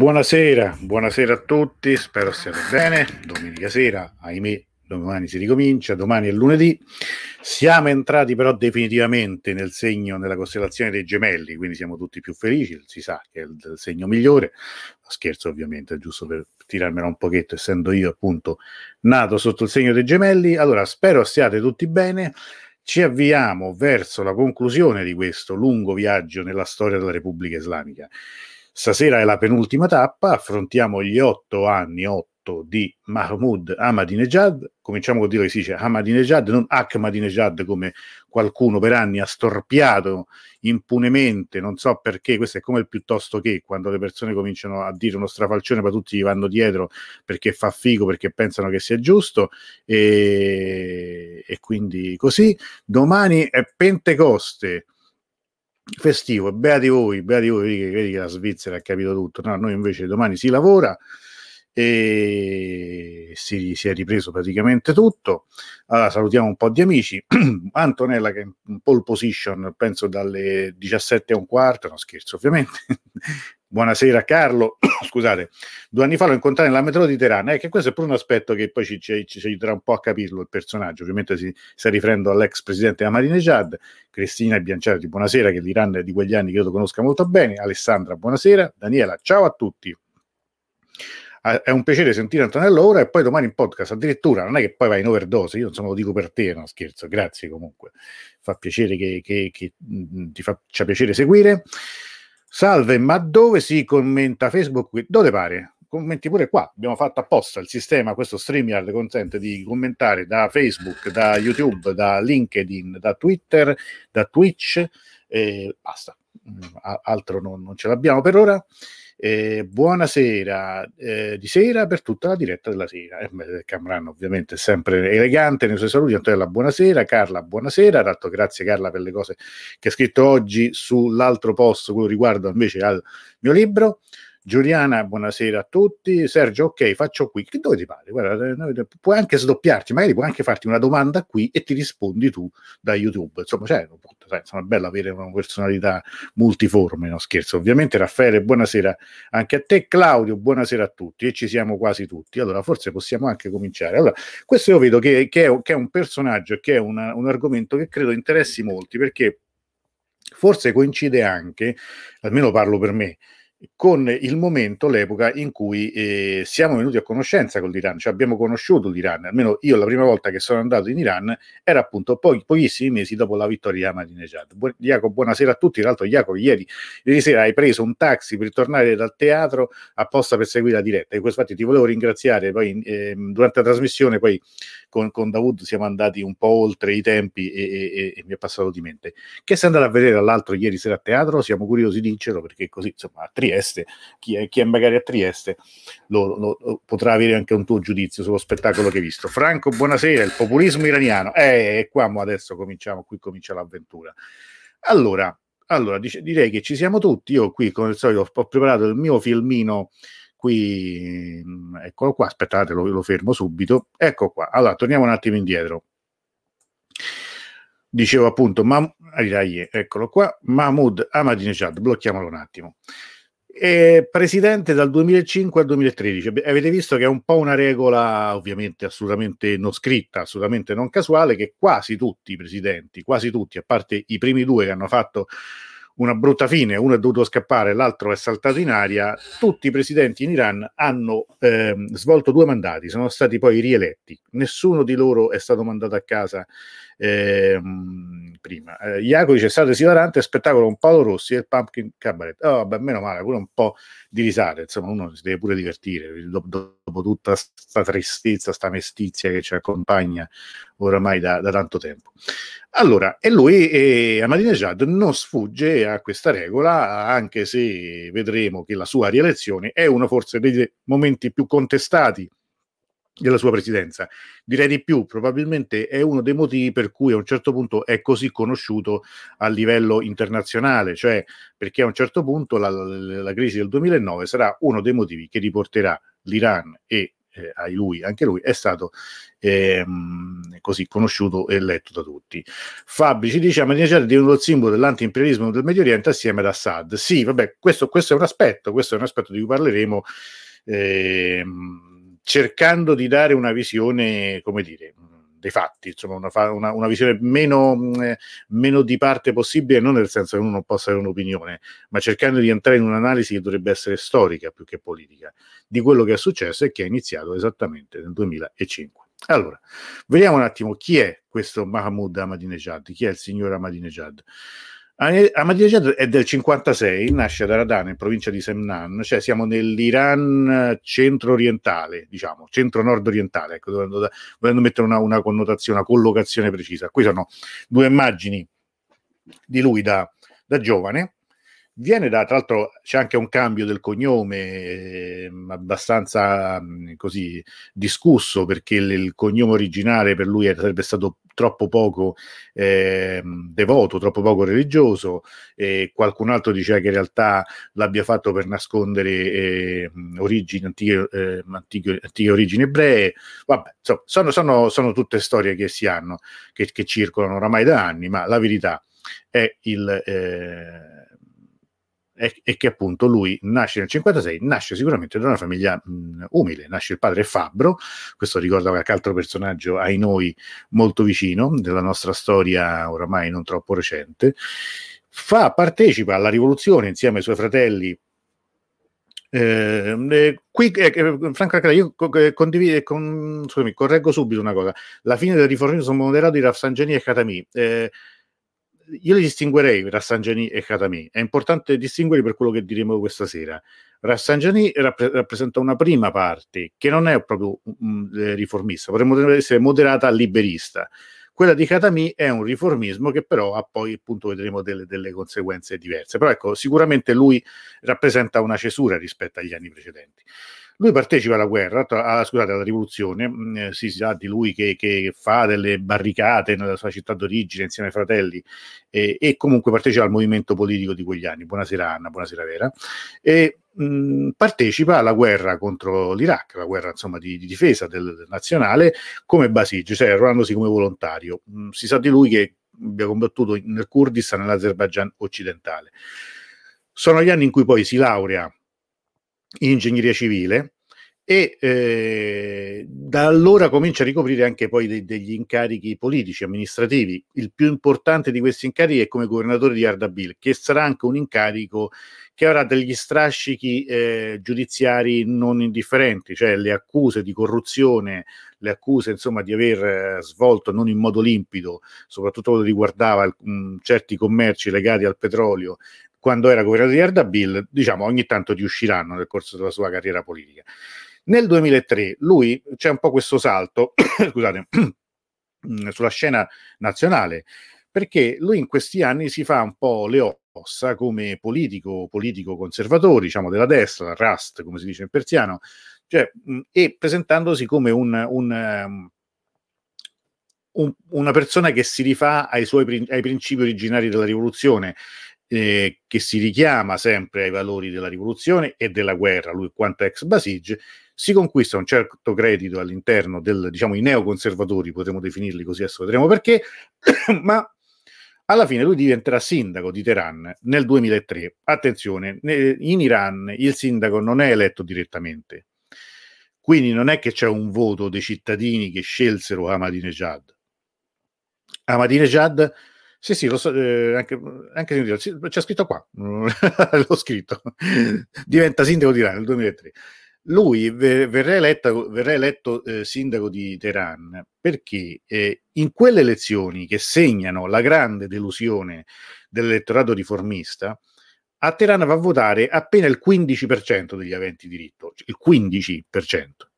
Buonasera, buonasera a tutti, spero stiate bene. Domenica sera, ahimè, domani si ricomincia, domani è lunedì. Siamo entrati però definitivamente nel segno, nella costellazione dei gemelli, quindi siamo tutti più felici, si sa che è il segno migliore. Scherzo ovviamente, giusto per tirarmela un pochetto, essendo io appunto nato sotto il segno dei gemelli. Allora, spero stiate tutti bene. Ci avviamo verso la conclusione di questo lungo viaggio nella storia della Repubblica Islamica. Stasera è la penultima tappa, affrontiamo gli otto anni, otto di Mahmoud Ahmadinejad. Cominciamo con dire che si dice Ahmadinejad, non Ahmadinejad come qualcuno per anni ha storpiato impunemente, non so perché, questo è come il piuttosto che, quando le persone cominciano a dire uno strafalcione, ma tutti gli vanno dietro perché fa figo, perché pensano che sia giusto, e, e quindi così. Domani è Pentecoste festivo, beati voi, beati voi, che, vedi che la Svizzera ha capito tutto, no, noi invece domani si lavora e si, si, è ripreso praticamente tutto. Allora salutiamo un po' di amici. Antonella che è in pole position, penso dalle 17 a un quarto, no scherzo ovviamente. Buonasera Carlo, scusate, due anni fa l'ho incontrato nella metro di Teheran, eh, che questo è pure un aspetto che poi ci, ci, ci aiuterà un po' a capirlo il personaggio, ovviamente si sta riferendo all'ex presidente Ahmadinejad, Cristina Bianciardi, buonasera, che l'Iran di quegli anni credo conosca molto bene, Alessandra, buonasera, Daniela, ciao a tutti. Ah, è un piacere sentire Antonello ora e poi domani in podcast addirittura. Non è che poi vai in overdose io insomma lo dico per te no scherzo. Grazie comunque. Fa piacere che, che, che mh, ti faccia piacere seguire salve ma dove si commenta Facebook qui? dove pare? Commenti pure qua. Abbiamo fatto apposta il sistema questo StreamYard consente di commentare da Facebook da YouTube da LinkedIn da Twitter da Twitch e basta. Altro non, non ce l'abbiamo per ora eh, buonasera eh, di sera per tutta la diretta della sera. Eh, Camran ovviamente è sempre elegante nei suoi saluti. Antonella, buonasera. Carla, buonasera. Tanto grazie Carla per le cose che ha scritto oggi sull'altro post, quello riguardo invece al mio libro. Giuliana, buonasera a tutti. Sergio, ok, faccio qui. Che dove ti pare? Guarda, eh, puoi anche sdoppiarti, magari puoi anche farti una domanda qui e ti rispondi tu da YouTube. Insomma, cioè, insomma, è bello avere una personalità multiforme, no scherzo. Ovviamente, Raffaele, buonasera anche a te. Claudio, buonasera a tutti. E ci siamo quasi tutti. Allora, forse possiamo anche cominciare. Allora, questo io vedo che, che, è, che è, un personaggio, che è una, un argomento che credo interessi molti perché forse coincide anche, almeno parlo per me, con il momento, l'epoca in cui eh, siamo venuti a conoscenza con l'Iran, cioè abbiamo conosciuto l'Iran, almeno io la prima volta che sono andato in Iran era appunto po- pochissimi mesi dopo la vittoria di Ahmadinejad. Bu- Jacopo, buonasera a tutti, tra l'altro Jacopo ieri, ieri sera hai preso un taxi per tornare dal teatro apposta per seguire la diretta, e questo infatti ti volevo ringraziare, poi eh, durante la trasmissione poi con, con Davud siamo andati un po' oltre i tempi e, e, e mi è passato di mente. Che sei andato a vedere dall'altro ieri sera a teatro? Siamo curiosi di dircelo perché così insomma a Trieste, chi è, chi è magari a Trieste lo, lo, lo, potrà avere anche un tuo giudizio sullo spettacolo che hai visto. Franco, buonasera, il populismo iraniano. Eh, qua adesso cominciamo, qui comincia l'avventura. Allora, allora direi che ci siamo tutti. Io qui, come al solito, ho preparato il mio filmino qui, mm, eccolo qua, aspettate, lo, lo fermo subito. Ecco qua. Allora, torniamo un attimo indietro. Dicevo appunto, ma, eccolo qua, Mahmoud Ahmadinejad, blocchiamolo un attimo. Eh, presidente dal 2005 al 2013. Avete visto che è un po' una regola, ovviamente assolutamente non scritta, assolutamente non casuale, che quasi tutti i presidenti, quasi tutti, a parte i primi due che hanno fatto una brutta fine, uno è dovuto scappare, l'altro è saltato in aria, tutti i presidenti in Iran hanno eh, svolto due mandati, sono stati poi rieletti, nessuno di loro è stato mandato a casa eh, prima. Eh, Iaco dice stato esilarante, spettacolo con Paolo Rossi e il Pumpkin Cabaret. Oh, beh, meno male, pure un po' di risate, insomma uno si deve pure divertire dopo, dopo tutta questa tristezza, questa mestizia che ci accompagna oramai da, da tanto tempo. Allora, e lui, eh, Ahmadinejad, non sfugge a questa regola, anche se vedremo che la sua rielezione è uno forse dei momenti più contestati della sua presidenza. Direi di più, probabilmente è uno dei motivi per cui a un certo punto è così conosciuto a livello internazionale, cioè perché a un certo punto la, la, la crisi del 2009 sarà uno dei motivi che riporterà l'Iran e eh, ai lui, anche lui, è stato ehm, così conosciuto e letto da tutti. Fabri ci dice Ahmadinejad è divenuto il simbolo dell'antiimperialismo del Medio Oriente assieme ad Assad. Sì, vabbè, questo, questo, è un aspetto, questo è un aspetto di cui parleremo, ehm, cercando di dare una visione, come dire, dei fatti, insomma, una, una, una visione meno, eh, meno, di parte possibile, non nel senso che uno non possa avere un'opinione, ma cercando di entrare in un'analisi che dovrebbe essere storica più che politica di quello che è successo e che è iniziato esattamente nel 2005. Allora, vediamo un attimo chi è questo Mahmoud Ahmadinejad, chi è il signor Ahmadinejad. Ahmadinejad è del 56, nasce ad Aradan in provincia di Semnan, cioè siamo nell'Iran centro-orientale, diciamo, centro-nord-orientale, ecco, dovendo, dovendo mettere una, una, connotazione, una collocazione precisa. Qui sono due immagini di lui da, da giovane, viene da, tra l'altro c'è anche un cambio del cognome eh, abbastanza mh, così discusso perché il, il, cognome originale per lui sarebbe stato troppo poco eh, devoto, troppo poco religioso e qualcun altro diceva che in realtà l'abbia fatto per nascondere eh, origini, antiche, eh, antiche, antiche, origini ebree. Vabbè, insomma, sono, sono, sono, tutte storie che si hanno, che, che circolano oramai da anni, ma la verità è il eh, è, è, che appunto lui nasce nel 56, nasce sicuramente da una famiglia mh, umile, nasce il padre Fabbro, questo ricorda qualche altro personaggio ai noi molto vicino della nostra storia oramai non troppo recente, fa, partecipa alla rivoluzione insieme ai suoi fratelli eh, eh, qui, eh, eh Franco io eh, condivido, con, scusami, correggo subito una cosa. La fine del riformismo moderato di Rafsanjani e Khatami. Eh, io li distinguerei Rafsanjani e Khatami. È importante distinguerli per quello che diremo questa sera. Rafsanjani rappre- rappresenta una prima parte che non è proprio um, riformista, potremmo essere moderata liberista. Quella di Khatami è un riformismo che però ha poi, appunto, vedremo delle, delle conseguenze diverse. Però ecco, sicuramente lui rappresenta una cesura rispetto agli anni precedenti. Lui partecipa alla guerra, alla, scusate, alla rivoluzione, mm, eh, si sa di lui che, che, fa delle barricate nella sua città d'origine insieme ai fratelli eh, e comunque partecipa al movimento politico di quegli anni. Buonasera Anna, buonasera Vera. E mh, mm, partecipa alla guerra contro l'Iraq, la guerra insomma di, di difesa del, del, nazionale come Basij, cioè arruolandosi come volontario. Mh, mm, si sa di lui che abbia combattuto nel Kurdistan e nell'Azerbaijan occidentale. Sono gli anni in cui poi si laurea in ingegneria civile e eh, da allora comincia a ricoprire anche poi de- degli incarichi politici, amministrativi. Il più importante di questi incarichi è come governatore di Ardabil, che sarà anche un incarico che avrà degli strascichi eh, giudiziari non indifferenti, cioè le accuse di corruzione, le accuse insomma di aver eh, svolto non in modo limpido, soprattutto quello riguardava mh, certi commerci legati al petrolio, quando era governatore di Ardabil, diciamo ogni tanto riusciranno nel corso della sua carriera politica. Nel 2003 lui c'è un po' questo salto, scusate, sulla scena nazionale, perché lui in questi anni si fa un po' le ossa come politico, politico conservatore, diciamo della destra, Rast, come si dice in persiano, cioè, e presentandosi come un, un, um, un, una persona che si rifà ai suoi ai principi originari della rivoluzione, eh, che si richiama sempre ai valori della rivoluzione e della guerra, lui quanto ex Basij, si conquista un certo credito all'interno del, diciamo, i neoconservatori, potremmo definirli così, adesso vedremo perché, ma alla fine lui diventerà sindaco di Teheran nel 2003. Attenzione, in Iran il sindaco non è eletto direttamente, quindi non è che c'è un voto dei cittadini che scelsero Ahmadinejad. Ahmadinejad sì, sì, lo so, eh, anche, anche c'è scritto qua, l'ho scritto, diventa sindaco di Iran nel 2003. Lui verrà eletto, verrà eletto eh, sindaco di Teheran perché eh, in quelle elezioni che segnano la grande delusione dell'elettorato riformista, a Teheran va a votare appena il 15% degli aventi diritto, cioè il 15%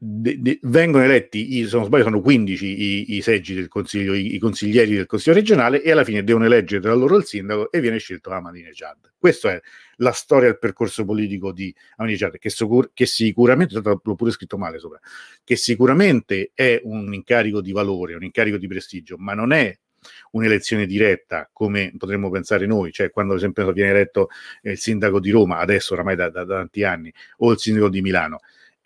de, de, vengono eletti, se non sbaglio sono 15 i, i seggi del consiglio, i, i, consiglieri del consiglio regionale e alla fine devono eleggere tra loro il sindaco e viene scelto Ahmadinejad. Questa è la storia del percorso politico di Ahmadinejad, che, sicur- che sicuramente, l'ho pure scritto male sopra, che sicuramente è un incarico di valore, un incarico di prestigio, ma non è un'elezione diretta come potremmo pensare noi, cioè quando ad esempio viene eletto il sindaco di Roma, adesso oramai da, da, da tanti anni, o il sindaco di Milano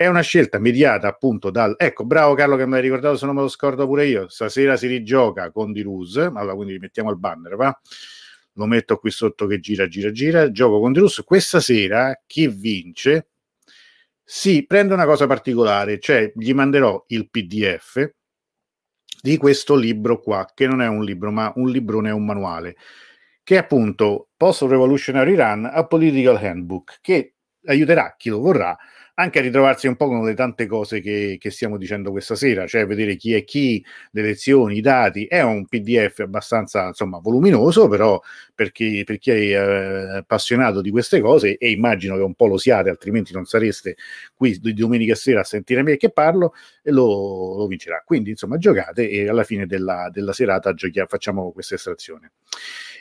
È una scelta mediata appunto dal... Ecco, bravo Carlo che mi hai ricordato, se non me lo scordo pure io, stasera si rigioca con Dirus, allora quindi mettiamo il banner, va? Lo metto qui sotto che gira, gira, gira, gioco con Dirus. Questa sera chi vince si prende una cosa particolare, cioè gli manderò il PDF di questo libro qua, che non è un libro, ma un librone è un manuale, che è appunto Post Revolutionary Iran, a Political Handbook, che aiuterà chi lo vorrà anche a ritrovarsi un po' con le tante cose che, che, stiamo dicendo questa sera, cioè vedere chi è chi, le lezioni, i dati. È un PDF abbastanza insomma voluminoso, però per chi, per chi è eh, appassionato di queste cose, e immagino che un po' lo siate, altrimenti non sareste qui di domenica sera a sentire me che parlo, e lo, lo vincerà. Quindi insomma giocate e alla fine della, della serata giochiamo, facciamo questa estrazione.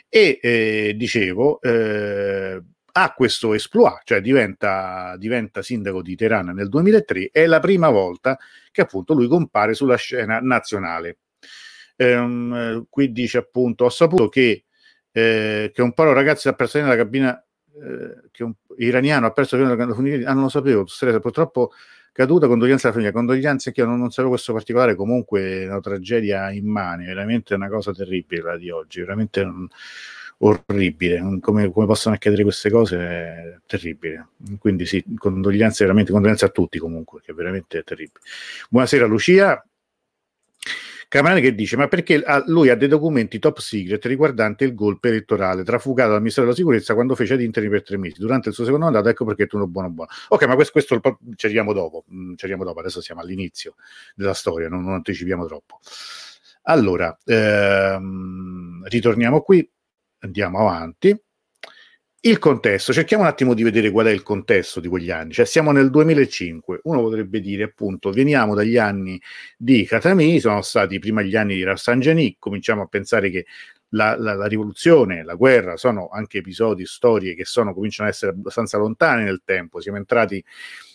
E eh, dicevo, eh, ha questo exploit, cioè diventa, diventa, sindaco di Teheran nel 2003, è la prima volta che appunto lui compare sulla scena nazionale. Ehm, qui dice appunto, ho saputo che, eh, che un paro ragazzi ha perso nella cabina, eh, che un iraniano ha perso la cabina, ah non lo sapevo, purtroppo caduta, condoglianze alla famiglia, condoglianze anche io non, non sapevo questo particolare, comunque una tragedia immane, veramente una cosa terribile la di oggi, veramente... Non, orribile. Come, come, possono accadere queste cose è terribile. Quindi sì, condoglianze, veramente condoglianze a tutti comunque, che è veramente terribile. Buonasera Lucia. Camerani che dice: Ma perché lui ha dei documenti top secret riguardanti il golpe elettorale trafugato dal Ministero della Sicurezza quando fece ad interni per tre mesi durante il suo secondo mandato? Ecco perché tu non buono buono. Ok, ma questo, questo ci arriviamo dopo. Mm, ci arriviamo dopo. Adesso siamo all'inizio della storia, non, non anticipiamo troppo. Allora, ehm, ritorniamo qui andiamo avanti. Il contesto, cerchiamo un attimo di vedere qual è il contesto di quegli anni, cioè siamo nel 2005, uno potrebbe dire appunto veniamo dagli anni di Khatami, sono stati prima gli anni di Rafsanjani, cominciamo a pensare che la, la, la, rivoluzione, la guerra sono anche episodi, storie che sono, cominciano ad essere abbastanza lontani nel tempo, siamo entrati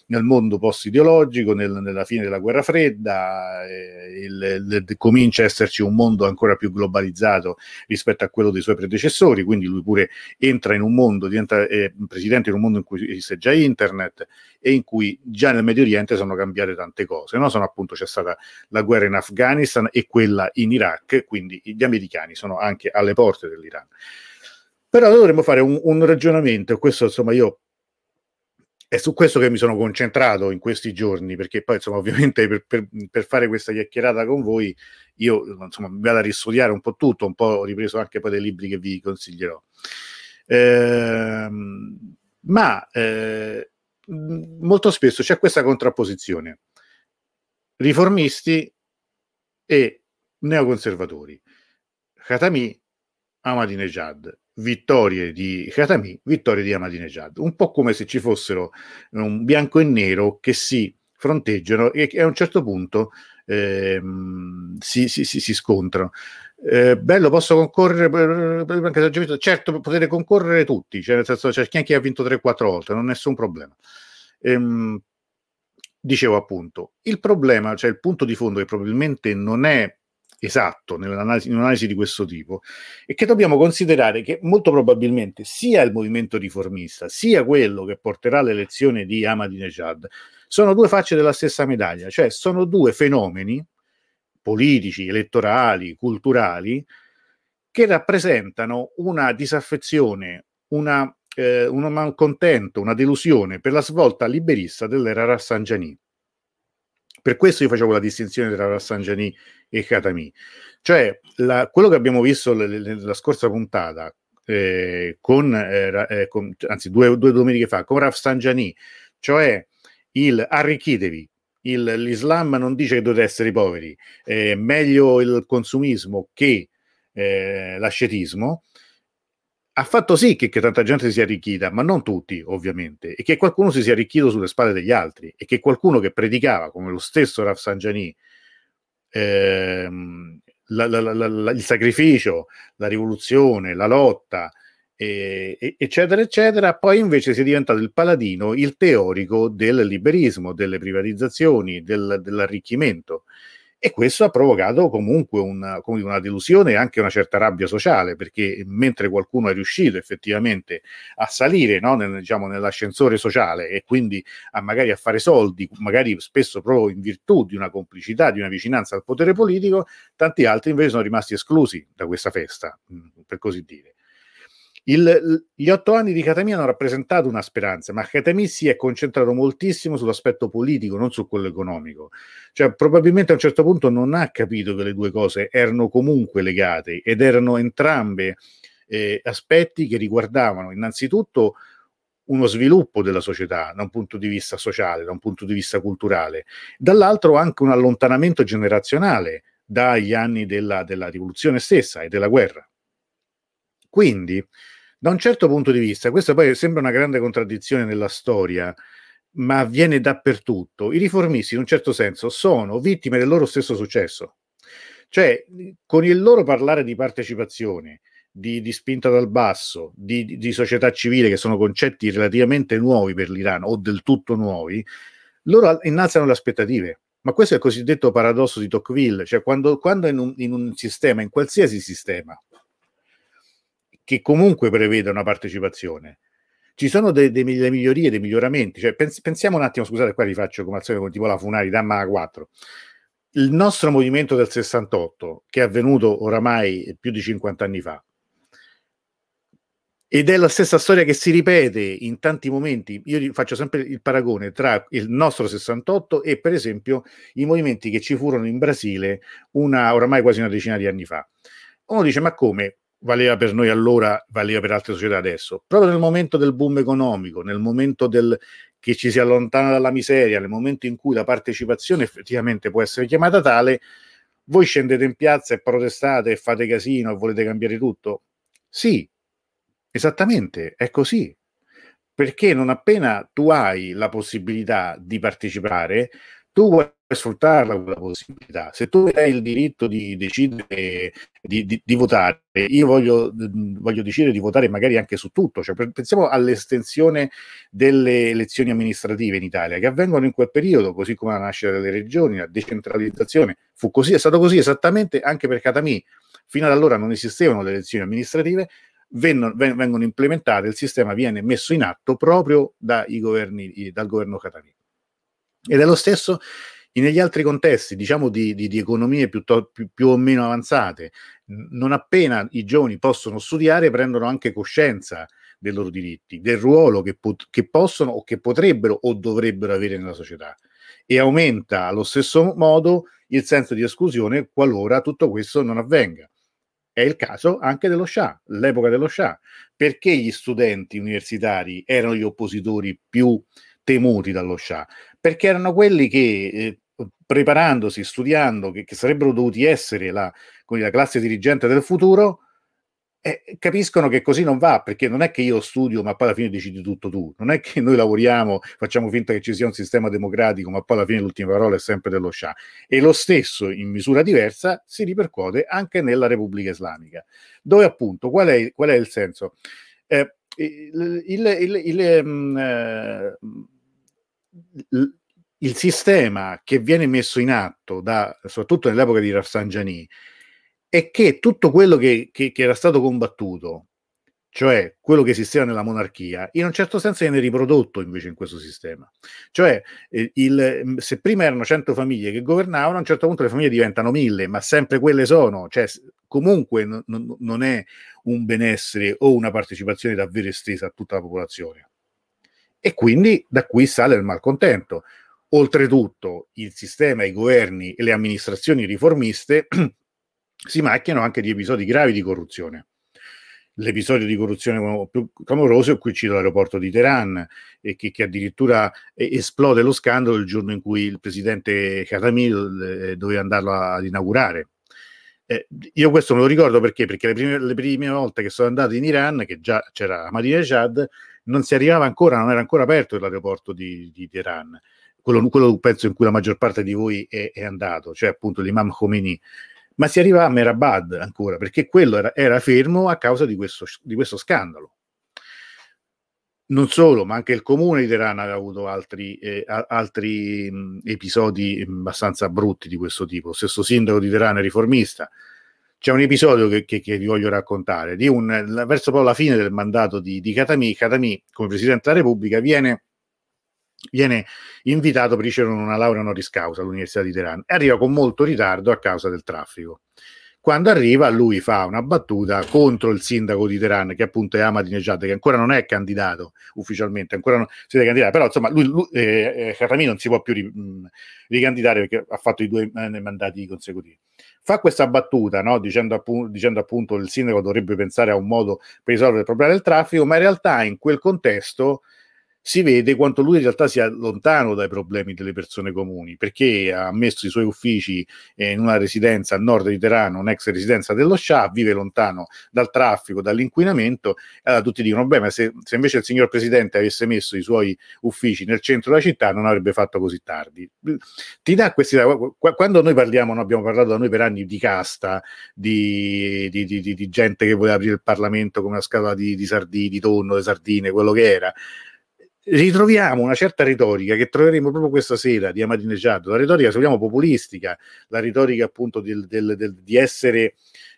nel mondo post-ideologico, nel, nella fine della guerra fredda, eh, il, il, comincia a esserci un mondo ancora più globalizzato rispetto a quello dei suoi predecessori, quindi lui pure entra in un mondo, diventa eh, presidente in un mondo in cui esiste già internet e in cui già nel Medio Oriente sono cambiate tante cose, no? sono appunto c'è stata la guerra in Afghanistan e quella in Iraq, quindi gli americani sono anche alle porte dell'Iran. Però dovremmo fare un, un ragionamento, questo insomma io è su questo che mi sono concentrato in questi giorni, perché poi, insomma, ovviamente per, per, per fare questa chiacchierata con voi, io insomma, mi vado a ristudiare un po' tutto, un po' ho ripreso anche poi dei libri che vi consiglierò. Eh, ma eh, molto spesso c'è questa contrapposizione: riformisti e neoconservatori. Khatami, Ahmadinejad vittorie di Khatami, vittorie di Ahmadinejad, un po' come se ci fossero un bianco e nero che si fronteggiano e che a un certo punto ehm, si, si, si, si, scontrano. Eh, bello, posso concorrere? Certo, potete concorrere tutti, cioè nel senso c'è chi ha vinto 3-4 volte, non è nessun problema. Ehm, dicevo appunto, il problema, cioè il punto di fondo che probabilmente non è esatto nell'analisi, in un'analisi di questo tipo è che dobbiamo considerare che molto probabilmente sia il movimento riformista sia quello che porterà all'elezione di Ahmadinejad sono due facce della stessa medaglia, cioè sono due fenomeni politici, elettorali, culturali che rappresentano una disaffezione, una, eh, un malcontento, una delusione per la svolta liberista dell'era Rafsanjani per questo io facevo la distinzione tra Rafsanjani e Khatami. Cioè, la, quello che abbiamo visto la scorsa puntata, eh, con, eh, eh, con, anzi due, due, domeniche fa, con Rafsanjani, cioè il arricchitevi, il, l'Islam non dice che dovete essere poveri, è meglio il consumismo che eh, l'ascetismo, ha fatto sì che, che, tanta gente si sia arricchita, ma non tutti, ovviamente, e che qualcuno si sia arricchito sulle spalle degli altri, e che qualcuno che predicava, come lo stesso Rafsanjani, ehm, la, la, la, il sacrificio, la rivoluzione, la lotta, eh, eccetera, eccetera, poi invece si è diventato il paladino, il teorico del liberismo, delle privatizzazioni, del, dell'arricchimento. E questo ha provocato comunque una, una, delusione e anche una certa rabbia sociale, perché mentre qualcuno è riuscito effettivamente a salire no, nel, diciamo, nell'ascensore sociale e quindi a magari a fare soldi, magari spesso proprio in virtù di una complicità, di una vicinanza al potere politico, tanti altri invece sono rimasti esclusi da questa festa, per così dire. Il, gli otto anni di Katami hanno rappresentato una speranza, ma Katami si è concentrato moltissimo sull'aspetto politico, non su quello economico. Cioè, probabilmente a un certo punto non ha capito che le due cose erano comunque legate ed erano entrambe eh, aspetti che riguardavano innanzitutto uno sviluppo della società da un punto di vista sociale, da un punto di vista culturale, dall'altro anche un allontanamento generazionale dagli anni della, della rivoluzione stessa e della guerra. Quindi, da un certo punto di vista, questa poi sembra una grande contraddizione nella storia, ma avviene dappertutto. I riformisti, in un certo senso, sono vittime del loro stesso successo. Cioè, con il loro parlare di partecipazione, di, di spinta dal basso, di, di, società civile, che sono concetti relativamente nuovi per l'Iran o del tutto nuovi, loro innalzano le aspettative. Ma questo è il cosiddetto paradosso di Tocqueville, cioè quando, quando in, un, in un sistema, in qualsiasi sistema, che comunque prevede una partecipazione. Ci sono delle de, de migliorie, dei miglioramenti. Cioè, pens- pensiamo un attimo, scusate, qua rifaccio come al solito, tipo la Funari, Damma 4. Il nostro movimento del 68, che è avvenuto oramai più di 50 anni fa, ed è la stessa storia che si ripete in tanti momenti. Io faccio sempre il paragone tra il nostro 68 e, per esempio, i movimenti che ci furono in Brasile una, oramai quasi una decina di anni fa. Uno dice: Ma come? Valeva per noi allora, valeva per altre società adesso. Proprio nel momento del boom economico, nel momento del, che ci si allontana dalla miseria, nel momento in cui la partecipazione effettivamente può essere chiamata tale, voi scendete in piazza e protestate e fate casino e volete cambiare tutto? Sì, esattamente, è così. Perché non appena tu hai la possibilità di partecipare, tu vuoi sfruttarla quella possibilità. Se tu hai il diritto di decidere di, di, di votare, io voglio, voglio, decidere di votare magari anche su tutto. Cioè, pensiamo all'estensione delle elezioni amministrative in Italia, che avvengono in quel periodo, così come la nascita delle regioni, la decentralizzazione. Fu così, è stato così esattamente anche per Catamì. Fino ad allora non esistevano le elezioni amministrative, vengono, vengono implementate, il sistema viene messo in atto proprio dai governi, dal governo Catamì. Ed è lo stesso negli altri contesti, diciamo di, di, di economie più, più, più, o meno avanzate. Non appena i giovani possono studiare, prendono anche coscienza dei loro diritti, del ruolo che, pot- che possono o che potrebbero o dovrebbero avere nella società. E aumenta allo stesso modo il senso di esclusione qualora tutto questo non avvenga. È il caso anche dello Shah, l'epoca dello Shah. Perché gli studenti universitari erano gli oppositori più temuti dallo Shah? perché erano quelli che eh, preparandosi, studiando, che, che, sarebbero dovuti essere la, la classe dirigente del futuro, eh, capiscono che così non va, perché non è che io studio, ma poi alla fine decidi tutto tu, non è che noi lavoriamo, facciamo finta che ci sia un sistema democratico, ma poi alla fine l'ultima parola è sempre dello Shah. E lo stesso, in misura diversa, si ripercuote anche nella Repubblica Islamica, dove appunto, qual è, qual è il senso? Eh, il, il, il, il um, eh, il sistema che viene messo in atto, da, soprattutto nell'epoca di Rafsanjani, è che tutto quello che, che, che, era stato combattuto, cioè quello che esisteva nella monarchia, in un certo senso viene riprodotto invece in questo sistema. Cioè, eh, il, se prima erano 100 famiglie che governavano, a un certo punto le famiglie diventano mille, ma sempre quelle sono, cioè comunque non, non è un benessere o una partecipazione davvero estesa a tutta la popolazione e quindi da qui sale il malcontento. Oltretutto il sistema, i governi e le amministrazioni riformiste si macchiano anche di episodi gravi di corruzione. L'episodio di corruzione più clamoroso è qui cito l'aeroporto di Teheran, e che, che, addirittura esplode lo scandalo il giorno in cui il presidente Khatami eh, doveva andarlo ad inaugurare. Eh, io questo me lo ricordo perché? Perché le prime, le prime, volte che sono andato in Iran, che già c'era Ahmadinejad, non si arrivava ancora, non era ancora aperto l'aeroporto di, di Teheran, quello, quello, penso in cui la maggior parte di voi è, è andato, cioè appunto l'imam Khomeini, ma si arriva a Merabad ancora, perché quello era, era fermo a causa di questo, di questo scandalo. non solo, ma anche il comune di Teheran aveva avuto altri, eh, altri mh, episodi abbastanza brutti di questo tipo. Lo stesso sindaco di Teheran è riformista. C'è un episodio che, che, che vi voglio raccontare. Un, verso poi la fine del mandato di, di Khatami, Khatami, come Presidente della Repubblica, viene, viene invitato per ricevere una laurea honoris causa all'Università di Teheran e arriva con molto ritardo a causa del traffico. Quando arriva, lui fa una battuta contro il sindaco di Teheran, che appunto è Ahmadinejad, che ancora non è candidato ufficialmente, ancora non si deve candidare, però insomma lui, lui eh, Khatami non si può più ri, mh, ricandidare perché ha fatto i due eh, mandati consecutivi. Fa questa battuta no? dicendo, appunto, dicendo appunto che il sindaco dovrebbe pensare a un modo per risolvere il problema del traffico, ma in realtà in quel contesto si vede quanto lui in realtà sia lontano dai problemi delle persone comuni, perché ha messo i suoi uffici in una residenza a nord di Teheran, un'ex residenza dello Shah, vive lontano dal traffico, dall'inquinamento, allora tutti dicono, beh, ma se, se, invece il signor Presidente avesse messo i suoi uffici nel centro della città non avrebbe fatto così tardi. Ti dà questi... Quando noi parliamo, no, abbiamo parlato da noi per anni di casta, di, di, di, di gente che voleva aprire il Parlamento come una scatola di, di sardine, di tonno, di sardine, quello che era, ritroviamo una certa retorica che troveremo proprio questa sera di Ahmadinejad, la retorica, se vogliamo, populistica, la retorica appunto del, del, del, di essere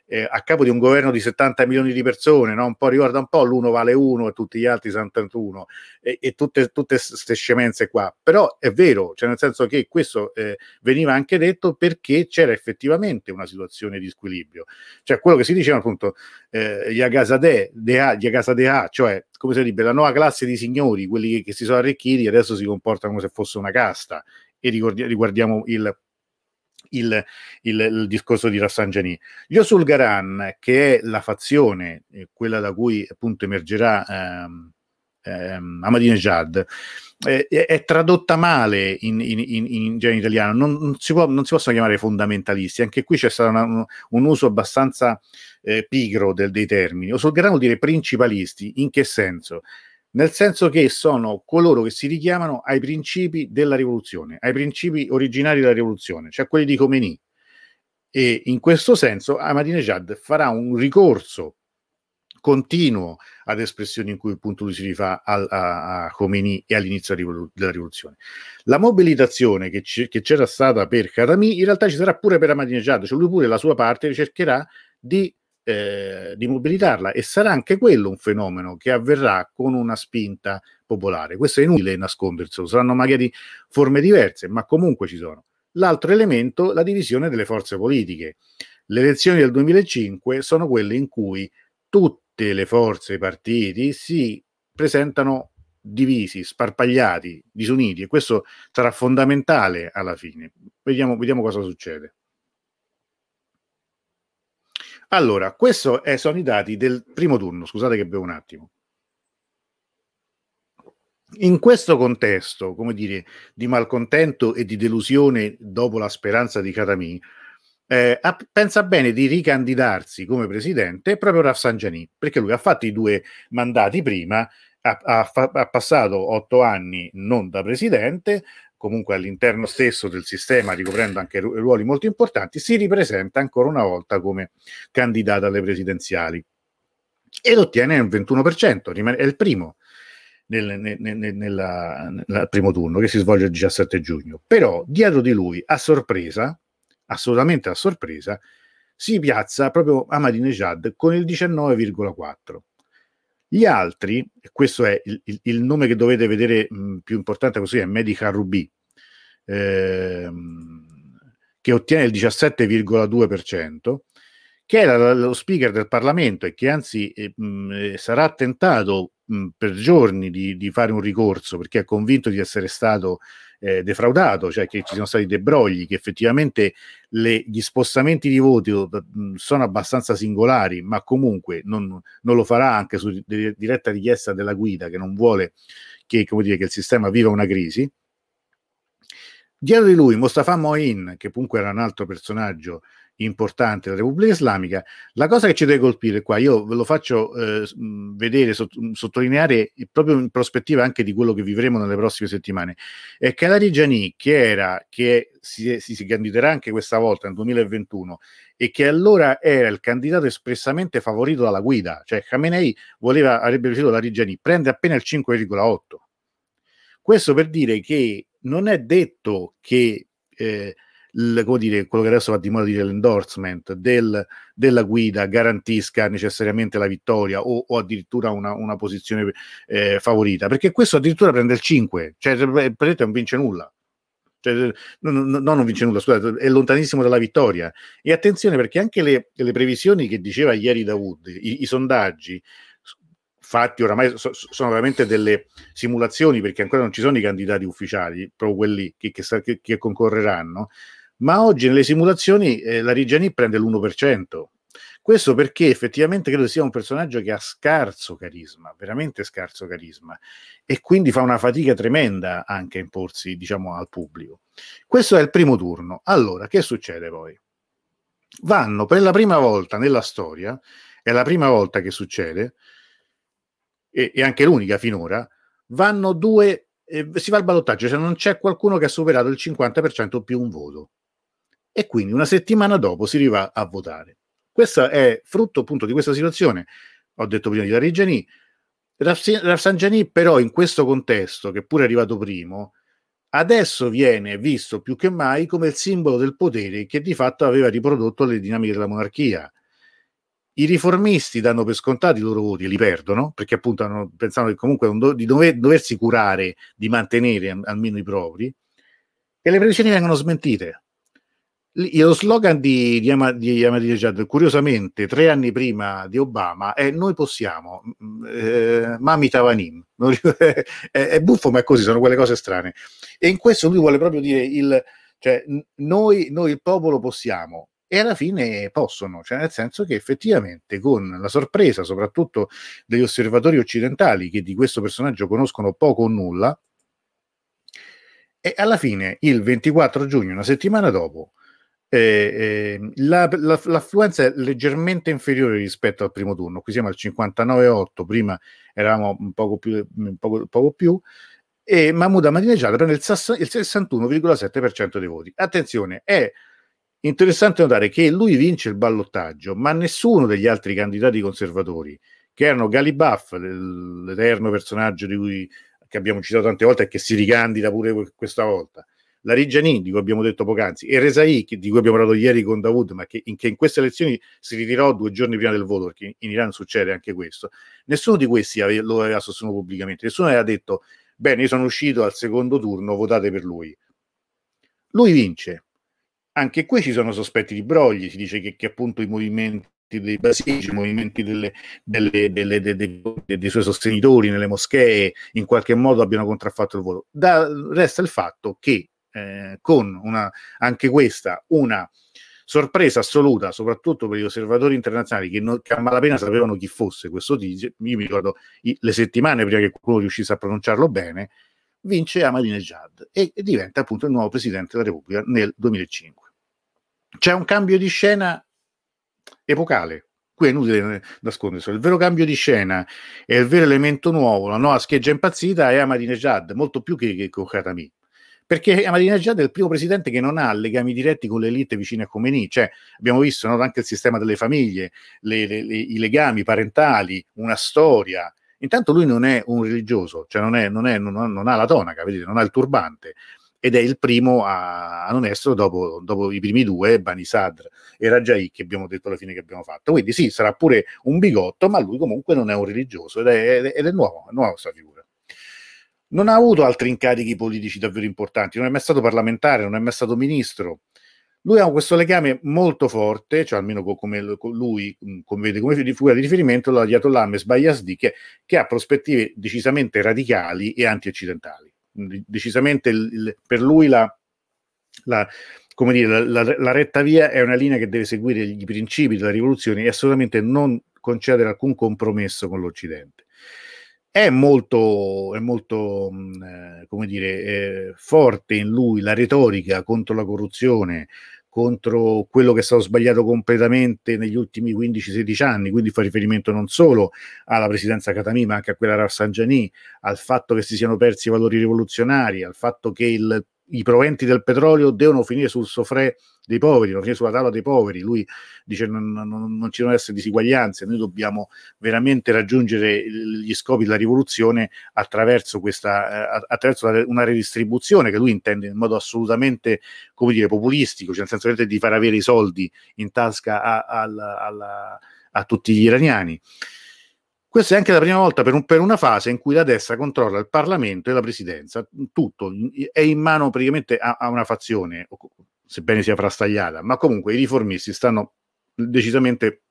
eh, a capo di un governo di 70 milioni di persone, no? un po' ricorda un po' l'uno vale uno e tutti gli altri 71 e, e tutte queste scemenze qua, però è vero, cioè nel senso che questo eh, veniva anche detto perché c'era effettivamente una situazione di squilibrio, cioè quello che si diceva appunto eh, gli Agasadeh, gli Agasadeh, cioè come si dice, la nuova classe di signori, quelli che, che si sono arricchiti adesso si comportano come se fosse una casta. E riguardiamo il il, il, il, discorso di Rafsanjani. Gli Osulgaran, che è la fazione, eh, quella da cui appunto emergerà ehm, ehm, Ahmadinejad, eh, è tradotta male in, in, in, in italiano, non, non, si può, non, si possono chiamare fondamentalisti, anche qui c'è stato una, un, un, uso abbastanza eh, pigro del, dei termini. Osulgaran vuol dire principalisti, in che senso? Nel senso che sono coloro che si richiamano ai principi della rivoluzione, ai principi originari della rivoluzione, cioè quelli di Khomeini. E in questo senso Ahmadinejad farà un ricorso continuo ad espressioni in cui appunto lui si rifà a, a, a Khomeini e all'inizio della rivoluzione. La mobilitazione che, c- che, c'era stata per Khatami in realtà ci sarà pure per Ahmadinejad, cioè lui pure la sua parte cercherà di eh, di mobilitarla e sarà anche quello un fenomeno che avverrà con una spinta popolare. Questo è inutile nasconderselo, saranno magari forme diverse, ma comunque ci sono. L'altro elemento, la divisione delle forze politiche. Le elezioni del 2005 sono quelle in cui tutte le forze, i partiti si presentano divisi, sparpagliati, disuniti e questo sarà fondamentale alla fine. Vediamo, vediamo cosa succede. Allora, questi sono i dati del primo turno, scusate che bevo un attimo. In questo contesto, come dire, di malcontento e di delusione dopo la speranza di Katami, eh, pensa bene di ricandidarsi come presidente proprio Rafsanjani, perché lui ha fatto i due mandati prima, ha, ha, ha passato otto anni non da presidente, comunque all'interno stesso del sistema, ricoprendo anche ruoli molto importanti, si ripresenta ancora una volta come candidata alle presidenziali e lo ottiene il 21%, rimane, è il primo nel, nel, nel, nella, nel, primo turno che si svolge il 17 giugno. Però dietro di lui, a sorpresa, assolutamente a sorpresa, si piazza proprio Ahmadinejad con il 19,4%. Gli altri, e questo è il, il, il, nome che dovete vedere mh, più importante così, è Medica Ruby, ehm, che ottiene il 17,2%, che era lo speaker del Parlamento e che anzi eh, mh, sarà tentato mh, per giorni di, di, fare un ricorso perché è convinto di essere stato eh, defraudato, cioè che ci sono stati dei brogli, che effettivamente le, gli spostamenti di voti mh, sono abbastanza singolari, ma comunque non, non lo farà anche su di, diretta richiesta della guida che non vuole che, dire, che il sistema viva una crisi. Dietro di lui Mostafa Moin, che comunque era un altro personaggio importante della Repubblica Islamica. La cosa che ci deve colpire qua, io ve lo faccio eh, vedere, sott- sottolineare proprio in prospettiva anche di quello che vivremo nelle prossime settimane, è che la Rigiani, che era, che si, si, si candiderà anche questa volta nel 2021 e che allora era il candidato espressamente favorito dalla guida, cioè Khamenei voleva, avrebbe preferito la Rigiani, prende appena il 5,8. Questo per dire che non è detto che eh, il, come dire, quello che adesso va di moda dire l'endorsement del, della guida garantisca necessariamente la vittoria o, o addirittura una, una posizione eh, favorita, perché questo addirittura prende il 5, cioè praticamente non vince nulla. Cioè, non, non, non, vince nulla, scusate, è lontanissimo dalla vittoria. E attenzione perché anche le, le previsioni che diceva ieri Dawood, i, i sondaggi, fatti oramai so, sono veramente delle simulazioni perché ancora non ci sono i candidati ufficiali, proprio quelli che, che, che concorreranno, ma oggi nelle simulazioni eh, la Rigiani prende l'1%. Questo perché effettivamente credo sia un personaggio che ha scarso carisma, veramente scarso carisma, e quindi fa una fatica tremenda anche a imporsi, diciamo, al pubblico. Questo è il primo turno. Allora, che succede poi? Vanno per la prima volta nella storia, è la prima volta che succede, e, e anche l'unica finora, vanno due, eh, si va al ballottaggio, cioè non c'è qualcuno che ha superato il 50% più un voto e quindi una settimana dopo si arriva a votare. Questo è frutto appunto di questa situazione, ho detto prima di Lariggiani. Rafsangiani però in questo contesto, che pure è arrivato primo, adesso viene visto più che mai come il simbolo del potere che di fatto aveva riprodotto le dinamiche della monarchia. I riformisti danno per scontati i loro voti e li perdono perché appunto hanno, pensano che comunque do, di dover, doversi curare di mantenere almeno i propri e le previsioni vengono smentite lo slogan di, di, Ama, di Ahmadinejad, curiosamente, tre anni prima di Obama, è noi possiamo, eh, Mami Tavanim. è, è, buffo, ma è così, sono quelle cose strane. E in questo lui vuole proprio dire, il, cioè, noi, noi il popolo possiamo, e alla fine possono, cioè nel senso che effettivamente con la sorpresa soprattutto degli osservatori occidentali che di questo personaggio conoscono poco o nulla, e alla fine il 24 giugno, una settimana dopo, eh, eh, la, la, l'affluenza è leggermente inferiore rispetto al primo turno, qui siamo al 59,8, prima eravamo un poco più, un poco, poco più e Mahmoud Ahmadinejad prende il, il 61,7% dei voti. Attenzione, è interessante notare che lui vince il ballottaggio, ma nessuno degli altri candidati conservatori, che erano Galibaff, l'eterno personaggio di cui che abbiamo citato tante volte e che si ricandida pure questa volta, la Reggiani, di cui abbiamo detto poc'anzi, e Resai, di cui abbiamo parlato ieri con Dawood, ma che in, che in queste elezioni si ritirò due giorni prima del voto, perché in Iran succede anche questo, nessuno di questi ave, lo aveva sostenuto pubblicamente, nessuno aveva detto, bene, io sono uscito al secondo turno, votate per lui. Lui vince. Anche qui ci sono sospetti di brogli, si dice che, che appunto i movimenti dei basigi, i movimenti delle, delle, delle, dei suoi sostenitori nelle moschee in qualche modo abbiano contraffatto il voto. Da, resta il fatto che eh, con una, anche questa una sorpresa assoluta, soprattutto per gli osservatori internazionali che, non, che a malapena sapevano chi fosse questo tizio. Io mi ricordo i, le settimane prima che qualcuno riuscisse a pronunciarlo bene, vince Ahmadinejad e, e diventa appunto il nuovo presidente della Repubblica nel 2005. C'è un cambio di scena epocale. Qui è inutile nascondersi. Il vero cambio di scena e il vero elemento nuovo, la nuova scheggia impazzita è Ahmadinejad, molto più che, che Khatami perché Ahmadinejad è il primo presidente che non ha legami diretti con le elite vicine a Khomeini, cioè abbiamo visto no, anche il sistema delle famiglie, le, le, le, i legami parentali, una storia. Intanto lui non è un religioso, cioè non, è, non, è, non, non ha la tonaca, vedete, non ha il turbante, ed è il primo a, a non essere dopo, dopo, i primi due, Bani Sadr e Rajai, che abbiamo detto alla fine che abbiamo fatto. Quindi sì, sarà pure un bigotto, ma lui comunque non è un religioso ed è, ed è nuovo, è nuova questa figura non ha avuto altri incarichi politici davvero importanti, non è mai stato parlamentare, non è mai stato ministro. Lui ha questo legame molto forte, cioè almeno come, con lui, mm, come come figura di riferimento, l'Ayatollah Mesbah Yazdi, che, che ha prospettive decisamente radicali e anti-occidentali. Decisamente il, per lui la, la, come dire, la, la, retta via è una linea che deve seguire i principi della rivoluzione e assolutamente non concedere alcun compromesso con l'Occidente è molto, è molto mm, eh, come dire, eh, forte in lui la retorica contro la corruzione, contro quello che è stato sbagliato completamente negli ultimi 15-16 anni, quindi fa riferimento non solo alla presidenza Katami, ma anche a quella Rafsanjani, al fatto che si siano persi i valori rivoluzionari, al fatto che il i proventi del petrolio devono finire sul soffre dei poveri, devono finire sulla tavola dei poveri. Lui dice non, non, non ci devono essere disuguaglianze, noi dobbiamo veramente raggiungere gli scopi della rivoluzione attraverso, questa, eh, attraverso una redistribuzione che lui intende in modo assolutamente come dire, populistico, cioè nel senso di far avere i soldi in tasca a, a, a, a tutti gli iraniani. Questa è anche la prima volta per, un, per, una fase in cui la destra controlla il Parlamento e la presidenza, tutto è in mano praticamente a, a una fazione, sebbene sia frastagliata, ma comunque i riformisti stanno decisamente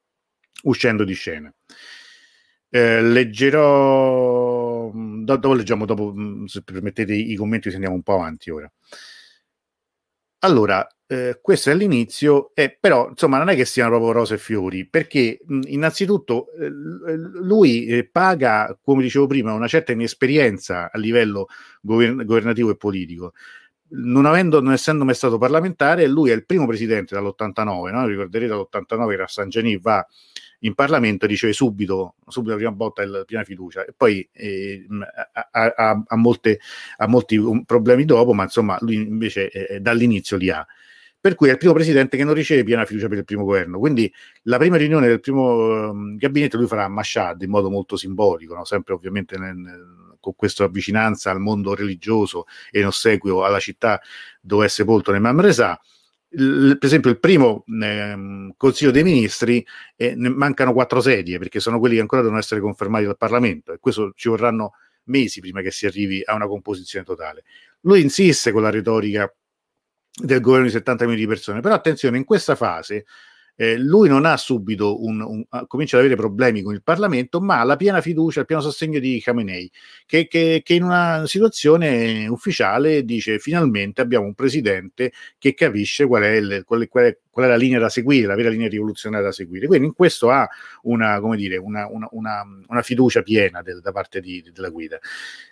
uscendo di scena. Eh, leggerò, dopo leggiamo, dopo, se permettete i commenti, se andiamo un po' avanti ora. Allora, eh, questo è l'inizio, eh, però insomma non è che siano proprio rose e fiori, perché mh, innanzitutto eh, lui eh, paga, come dicevo prima, una certa inesperienza a livello govern- governativo e politico. Non, avendo, non essendo mai stato parlamentare, lui è il primo presidente dall'89, no? ricorderete dall'89 che Rafsanjani va in Parlamento e riceve subito, subito la prima volta la piena fiducia e poi eh, ha, ha, ha, molte, ha molti problemi dopo, ma insomma lui invece eh, dall'inizio li ha per cui è il primo presidente che non riceve piena fiducia per il primo governo. Quindi la prima riunione del primo um, gabinetto lui farà a Mashhad in modo molto simbolico, no? sempre ovviamente nel, con questa vicinanza al mondo religioso e in ossequio alla città dove è sepolto Nemam Reza. Il, per esempio il primo eh, Consiglio dei Ministri eh, mancano quattro sedie perché sono quelli che ancora devono essere confermati dal Parlamento e questo ci vorranno mesi prima che si arrivi a una composizione totale. Lui insiste con la retorica del governo di 70 milioni di persone. Però attenzione, in questa fase eh, lui non ha subito un, un, comincia ad avere problemi con il Parlamento, ma ha la piena fiducia, il pieno sostegno di Khamenei, che, che, che, in una situazione ufficiale dice finalmente abbiamo un presidente che capisce qual è, il, qual, è, qual, è, qual è, la linea da seguire, la vera linea rivoluzionaria da seguire. Quindi in questo ha una, come dire, una, una, una fiducia piena del, da parte di, della guida.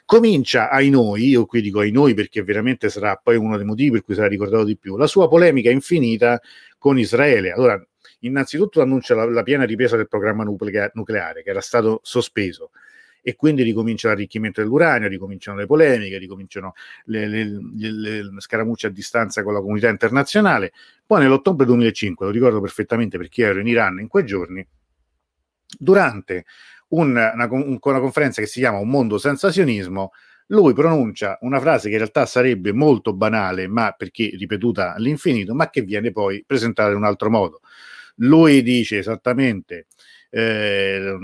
Comincia ai noi, io qui dico ai noi perché veramente sarà poi uno dei motivi per cui sarà ricordato di più, la sua polemica infinita con Israele. Allora, innanzitutto annuncia la, la piena ripresa del programma nuclea- nucleare che era stato sospeso e quindi ricomincia l'arricchimento dell'uranio, ricominciano le polemiche, ricominciano le, le, le, le, scaramucce a distanza con la comunità internazionale. Poi nell'ottobre 2005, lo ricordo perfettamente perché ero in Iran in quei giorni, durante un, una, un, una conferenza che si chiama Un mondo senza sionismo, lui pronuncia una frase che in realtà sarebbe molto banale, ma perché ripetuta all'infinito, ma che viene poi presentata in un altro modo. Lui dice esattamente, eh,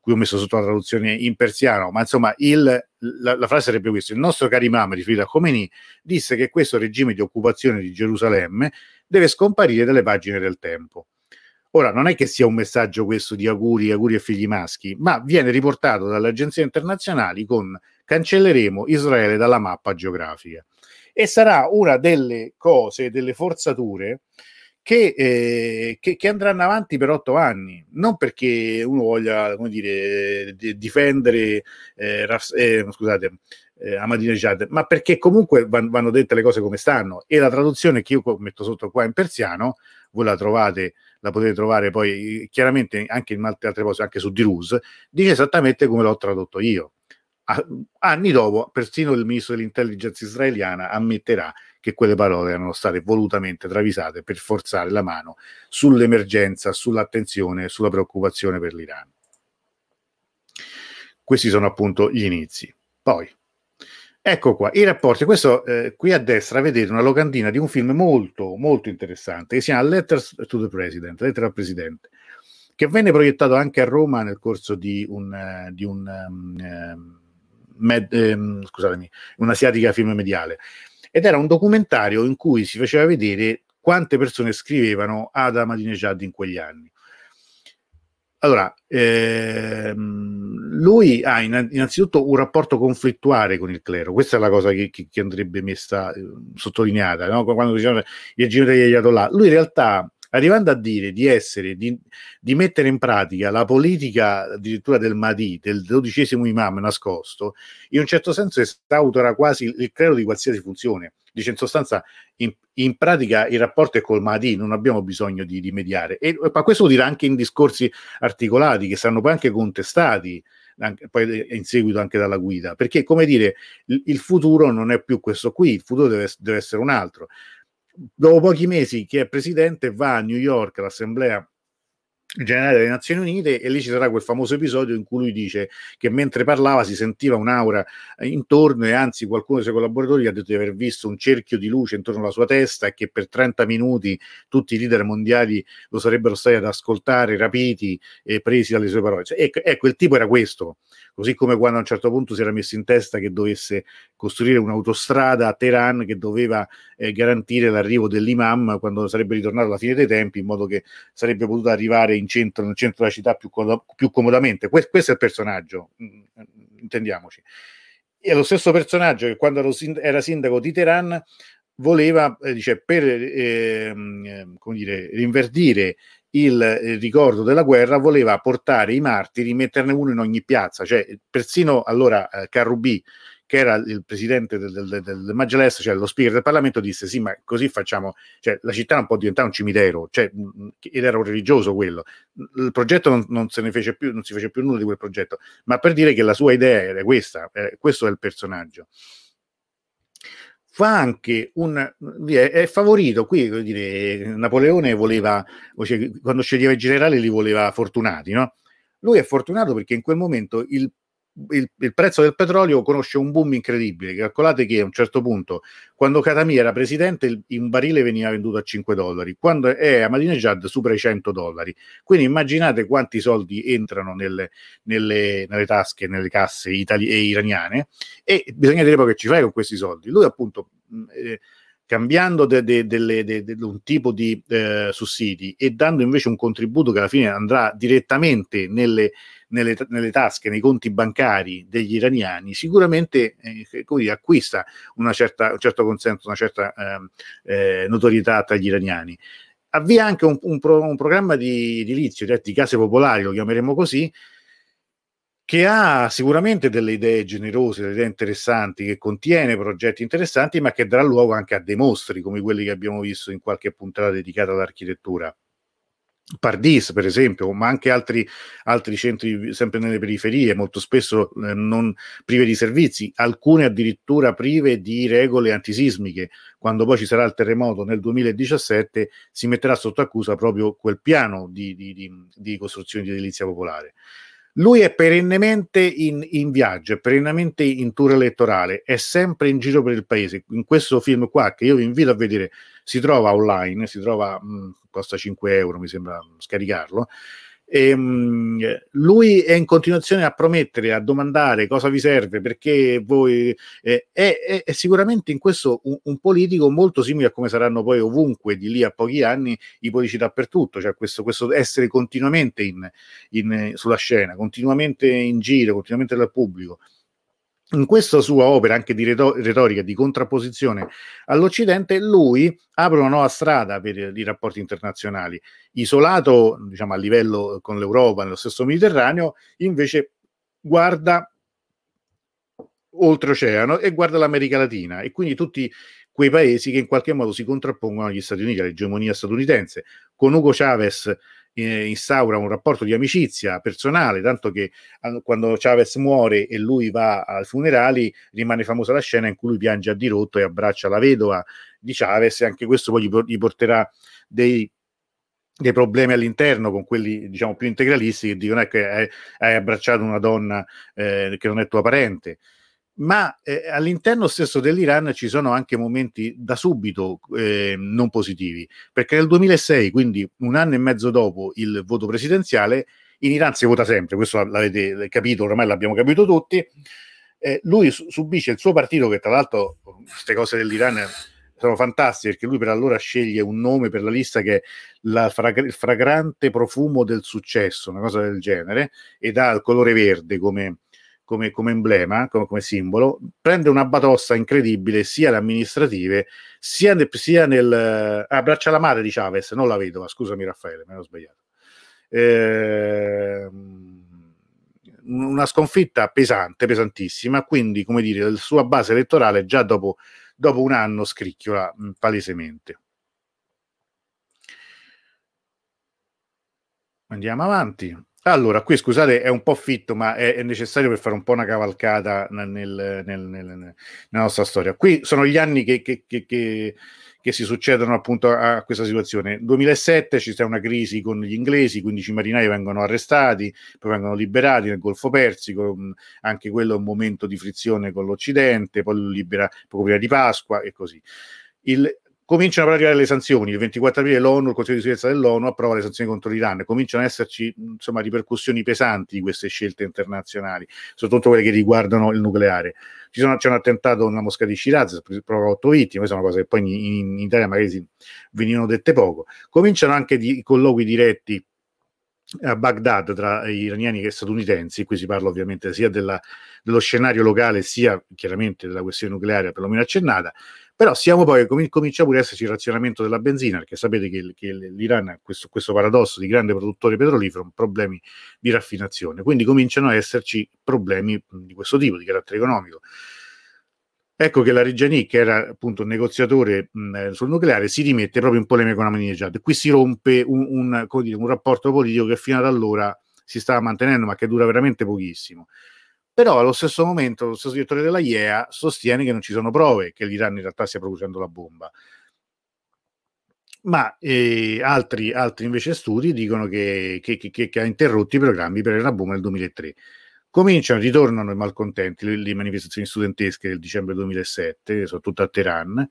qui ho messo sotto la traduzione in persiano, ma insomma il, la, la, frase sarebbe questa, il nostro caro imam riferito a Khomeini disse che questo regime di occupazione di Gerusalemme deve scomparire dalle pagine del tempo. Ora, non è che sia un messaggio questo di auguri, auguri e figli maschi, ma viene riportato dalle agenzie internazionali con cancelleremo Israele dalla mappa geografica. E sarà una delle cose, delle forzature che, eh, che, che, andranno avanti per otto anni, non perché uno voglia come dire, difendere eh, eh, scusate, eh, Ahmadinejad, ma perché comunque van- vanno dette le cose come stanno. E la traduzione che io metto sotto qua in persiano, voi la trovate, la potete trovare poi chiaramente anche in altre cose, anche su Dirus, dice esattamente come l'ho tradotto io. Anni dopo, persino il ministro dell'intelligence israeliana ammetterà che quelle parole erano state volutamente travisate per forzare la mano sull'emergenza, sull'attenzione, sulla preoccupazione per l'Iran. Questi sono appunto gli inizi. Poi, ecco qua, i rapporti. Questo eh, qui a destra vedete una locandina di un film molto, molto interessante che si chiama Letters to the President, Lettera al Presidente, che venne proiettato anche a Roma nel corso di un, uh, di un um, med, um, scusatemi, un'asiatica film mediale ed era un documentario in cui si faceva vedere quante persone scrivevano ad Ahmadinejad in quegli anni. Allora, ehm, lui ha innanzitutto un rapporto conflittuale con il clero, questa è la cosa che, che, andrebbe messa eh, sottolineata, no? quando dicevano il regime degli Ayatollah. Lui in realtà arrivando a dire di essere, di, di mettere in pratica la politica addirittura del Mahdi, del dodicesimo imam nascosto, in un certo senso esautora quasi il credo di qualsiasi funzione. Dice in sostanza, in, in pratica il rapporto è col Mahdi, non abbiamo bisogno di, di mediare. E, ma questo lo dirà anche in discorsi articolati che saranno poi anche contestati anche, poi in seguito anche dalla guida, perché come dire, il, il futuro non è più questo qui, il futuro deve, deve essere un altro. Dopo pochi mesi che è presidente va a New York all'assemblea generale delle Nazioni Unite e lì ci sarà quel famoso episodio in cui lui dice che mentre parlava si sentiva un'aura intorno e anzi qualcuno dei suoi collaboratori ha detto di aver visto un cerchio di luce intorno alla sua testa e che per 30 minuti tutti i leader mondiali lo sarebbero stati ad ascoltare rapiti e presi dalle sue parole. Cioè, ecco, ecco, il tipo era questo, così come quando a un certo punto si era messo in testa che dovesse costruire un'autostrada a Teheran che doveva eh, garantire l'arrivo dell'imam quando sarebbe ritornato alla fine dei tempi in modo che sarebbe potuto arrivare in centro, nel centro della città più, più comodamente. Questo, questo è il personaggio, mm, intendiamoci. E lo stesso personaggio che quando era sindaco di Teheran voleva, eh, dice, per eh, come dire, rinverdire il, ricordo della guerra, voleva portare i martiri, metterne uno in ogni piazza, cioè persino allora eh, Carrubi che era il presidente del, del, del Majaless, cioè lo speaker del Parlamento, disse sì, ma così facciamo, cioè la città non può diventare un cimitero, cioè, ed era un religioso quello. Il progetto non, non, se ne fece più, non si fece più nulla di quel progetto, ma per dire che la sua idea era questa, eh, questo è il personaggio fa anche un è favorito qui dire, Napoleone voleva cioè, quando sceglieva i generali li voleva fortunati no? lui è fortunato perché in quel momento il il, il, prezzo del petrolio conosce un boom incredibile. Calcolate che a un certo punto, quando Katami era presidente, il, un barile veniva venduto a 5 dollari, quando è Ahmadinejad supera i 100 dollari. Quindi immaginate quanti soldi entrano nelle, nelle, nelle tasche, nelle casse itali- iraniane e bisogna dire poi che ci fai con questi soldi. Lui appunto... Eh, cambiando de, de, de, de, un tipo di eh, sussidi e dando invece un contributo che alla fine andrà direttamente nelle, nelle, nelle tasche, nei conti bancari degli iraniani, sicuramente eh, dire, acquista certa, un certo consenso, una certa ehm, eh, notorietà tra gli iraniani. Avvia anche un, un, pro, un programma di edilizio, cioè di case popolari, lo chiameremo così, che ha sicuramente delle idee generose, delle idee interessanti, che contiene progetti interessanti, ma che darà luogo anche a dei mostri come quelli che abbiamo visto in qualche puntata dedicata all'architettura. Pardis, per esempio, ma anche altri, altri centri sempre nelle periferie, molto spesso eh, non prive di servizi, alcune addirittura prive di regole antisismiche. Quando poi ci sarà il terremoto nel 2017, si metterà sotto accusa proprio quel piano di, di, di, di costruzione di edilizia popolare. Lui è perennemente in, in, viaggio, è perennemente in tour elettorale, è sempre in giro per il paese. In questo film qua, che io vi invito a vedere, si trova online, si trova, mh, costa 5 euro, mi sembra scaricarlo. E, ehm, mh, lui è in continuazione a promettere, a domandare cosa vi serve, perché voi eh, è, è, è, sicuramente in questo un, un, politico molto simile a come saranno poi ovunque di lì a pochi anni i politici dappertutto, cioè questo, questo essere continuamente in, in, sulla scena, continuamente in giro, continuamente dal pubblico in questa sua opera anche di retorica, di contrapposizione all'Occidente, lui apre una nuova strada per i rapporti internazionali. Isolato, diciamo, a livello con l'Europa, nello stesso Mediterraneo, invece guarda oltreoceano e guarda l'America Latina e quindi tutti quei paesi che in qualche modo si contrappongono agli Stati Uniti, all'egemonia statunitense. Con Hugo Chavez eh, instaura un rapporto di amicizia personale, tanto che quando Chavez muore e lui va ai funerali, rimane famosa la scena in cui lui piange a dirotto e abbraccia la vedova di Chavez e anche questo poi gli, gli porterà dei dei problemi all'interno con quelli diciamo più integralisti che dicono ecco hai, hai abbracciato una donna eh, che non è tua parente ma eh, all'interno stesso dell'Iran ci sono anche momenti da subito eh, non positivi, perché nel 2006, quindi un anno e mezzo dopo il voto presidenziale, in Iran si vota sempre, questo l'avete capito, ormai l'abbiamo capito tutti, eh, lui su- subisce il suo partito, che tra l'altro queste cose dell'Iran sono fantastiche, perché lui per allora sceglie un nome per la lista che è fra- il fragrante profumo del successo, una cosa del genere, ed ha il colore verde come come, come emblema, come, come, simbolo, prende una batossa incredibile sia le amministrative sia, nel, sia nel... Ah, braccia alla madre di Chavez, non la vedo, ma scusami Raffaele, me l'ho sbagliato. Eh, una sconfitta pesante, pesantissima, quindi come dire, la sua base elettorale già dopo, dopo un anno scricchiola mh, palesemente. Andiamo avanti. Allora, qui scusate, è un po' fitto, ma è, è necessario per fare un po' una cavalcata nel, nel, nel, nella nostra storia. Qui sono gli anni che, che, che, che, si succedono appunto a questa situazione. 2007 ci sta una crisi con gli inglesi, 15 marinai vengono arrestati, poi vengono liberati nel Golfo Persico, anche quello è un momento di frizione con l'Occidente, poi libera poco prima di Pasqua e così. Il, cominciano a arrivare le sanzioni. Il 24 aprile l'ONU, il Consiglio di sicurezza dell'ONU, approva le sanzioni contro l'Iran. Cominciano ad esserci insomma, ripercussioni pesanti di queste scelte internazionali, soprattutto quelle che riguardano il nucleare. Sono, c'è un attentato nella Mosca di Shiraz, provoca otto vittime, queste sono cose che poi in, in, Italia magari venivano dette poco. Cominciano anche i colloqui diretti a Baghdad tra iraniani e statunitensi, qui si parla ovviamente sia della, dello scenario locale sia chiaramente della questione nucleare perlomeno accennata, però siamo poi, com- comincia pure ad esserci il razionamento della benzina, perché sapete che, che l'Iran ha questo, questo, paradosso di grande produttore petrolifero, problemi di raffinazione, quindi cominciano ad esserci problemi di questo tipo, di carattere economico. Ecco che la Reggiani, che era appunto un negoziatore mh, sul nucleare, si rimette proprio in polemica con Ahmadinejad. Qui si rompe un, un, dire, un rapporto politico che fino ad allora si stava mantenendo, ma che dura veramente pochissimo però allo stesso momento lo stesso direttore della IEA sostiene che non ci sono prove che l'Iran in realtà stia producendo la bomba. Ma eh, altri, altri, invece studi dicono che, che, che, che, ha interrotto i programmi per la bomba nel 2003. Cominciano, ritornano i malcontenti, le, le manifestazioni studentesche del dicembre 2007, soprattutto a Teheran,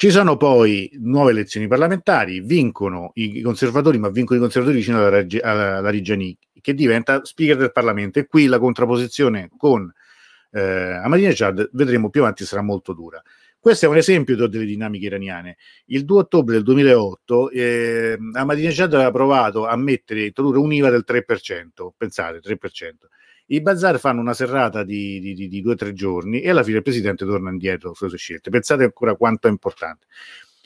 ci sono poi nuove elezioni parlamentari, vincono i conservatori, ma vincono i conservatori vicino alla, Reg- alla, Reggiani, che diventa speaker del Parlamento. E qui la contrapposizione con eh, Ahmadinejad, vedremo più avanti, sarà molto dura. Questo è un esempio delle dinamiche iraniane. Il 2 ottobre del 2008 eh, Ahmadinejad aveva provato a mettere, introdurre un'IVA del 3%, pensate, 3%. I bazar fanno una serrata di, di, di, di due o tre giorni e alla fine il presidente torna indietro sulle sue scelte. Pensate ancora quanto è importante.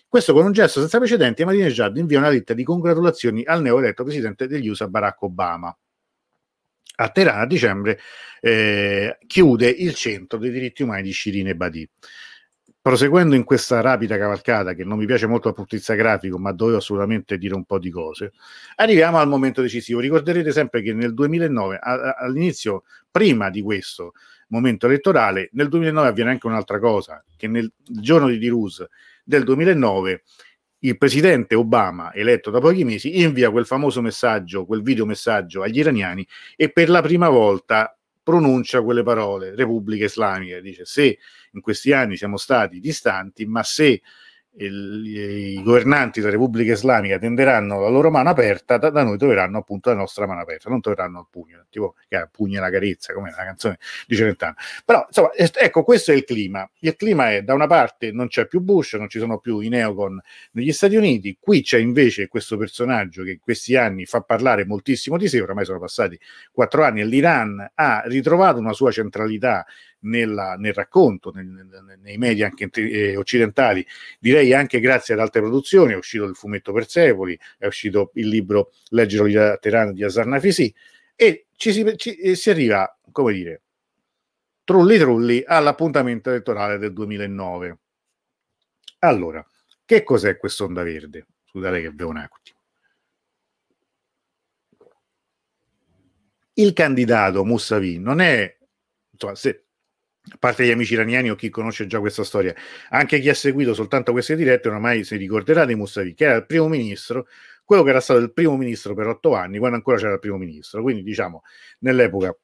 Questo con un gesto senza precedenti, Ahmadinejad invia una lettera di congratulazioni al neoeletto presidente degli USA Barack Obama. A Teheran a dicembre eh, chiude il centro dei diritti umani di Shirin Ebadi proseguendo in questa rapida cavalcata, che non mi piace molto dal punto di vista grafico, ma dovevo assolutamente dire un po' di cose, arriviamo al momento decisivo. Ricorderete sempre che nel 2009, a, all'inizio, prima di questo momento elettorale, nel 2009 avviene anche un'altra cosa, che nel giorno di Dirus del 2009 il presidente Obama, eletto da pochi mesi, invia quel famoso messaggio, quel video messaggio agli iraniani e per la prima volta pronuncia quelle parole, Repubblica Islamica, dice se in questi anni siamo stati distanti, ma se i governanti della Repubblica Islamica tenderanno la loro mano aperta, da, da, noi troveranno appunto la nostra mano aperta, non troveranno il pugno, tipo che pugno e la carezza, come la canzone di Celentano. Però insomma, ecco, questo è il clima. Il clima è da una parte non c'è più Bush, non ci sono più i neocon negli Stati Uniti, qui c'è invece questo personaggio che in questi anni fa parlare moltissimo di sé, oramai sono passati quattro anni e l'Iran ha ritrovato una sua centralità nella, nel racconto, nel, nel, nei media anche eh, occidentali, direi anche grazie ad altre produzioni, è uscito il fumetto Persepoli, è uscito il libro Leggero di Teheran di Asar Nafisi e ci si, ci, si arriva, come dire, trulli trulli all'appuntamento elettorale del 2009. Allora, che cos'è quest'onda verde? Scusate che bevo un attimo. Il candidato Mussavi non è, insomma, se, a parte gli amici iraniani o chi conosce già questa storia, anche chi ha seguito soltanto queste dirette ormai si ricorderà di Mousavi, che era il primo ministro, quello che era stato il primo ministro per otto anni, quando ancora c'era il primo ministro, quindi diciamo nell'epoca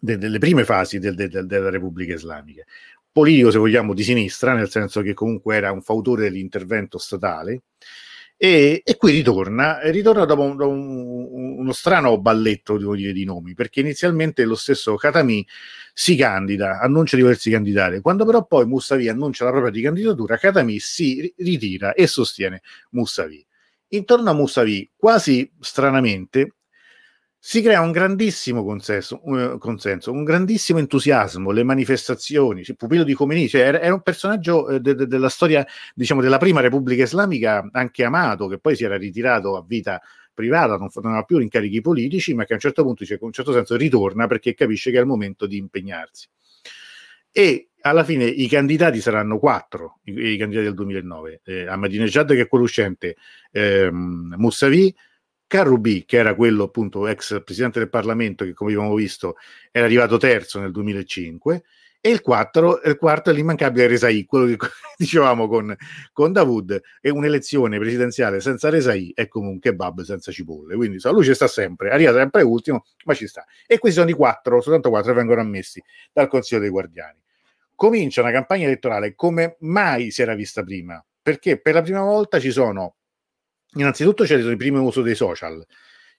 de- delle prime fasi del, de- della Repubblica Islamica. Politico, se vogliamo, di sinistra, nel senso che comunque era un fautore dell'intervento statale, e, e, qui ritorna, ritorna dopo, un, un, uno strano balletto dire, di nomi, perché inizialmente lo stesso Katami si candida, annuncia di volersi candidare, quando però poi Mustavi annuncia la propria di candidatura, Katami si ritira e sostiene Mustavi. Intorno a Mustavi, quasi stranamente, si crea un grandissimo consenso, un, consenso, un grandissimo entusiasmo, le manifestazioni, il pupillo di Khomeini, cioè era, era, un personaggio eh, de, de, della storia, diciamo, della prima Repubblica Islamica, anche amato, che poi si era ritirato a vita privata, non, non aveva più incarichi politici, ma che a un certo punto, cioè, in un certo senso, ritorna perché capisce che è il momento di impegnarsi. E alla fine i candidati saranno quattro, i, i candidati del 2009, eh, Ahmadinejad che è quello uscente, ehm, Moussavi, Carrubi, che era quello appunto ex presidente del Parlamento, che come abbiamo visto era arrivato terzo nel 2005, e il, 4, il quarto è l'immancabile Resai, quello che dicevamo con, con Davud, è un'elezione presidenziale senza Resai è come un kebab senza cipolle, quindi so, lui ci sta sempre, arriva sempre ultimo, ma ci sta. E questi sono i quattro, soltanto quattro vengono ammessi dal Consiglio dei Guardiani. Comincia una campagna elettorale come mai si era vista prima, perché per la prima volta ci sono Innanzitutto c'è il primo uso dei social,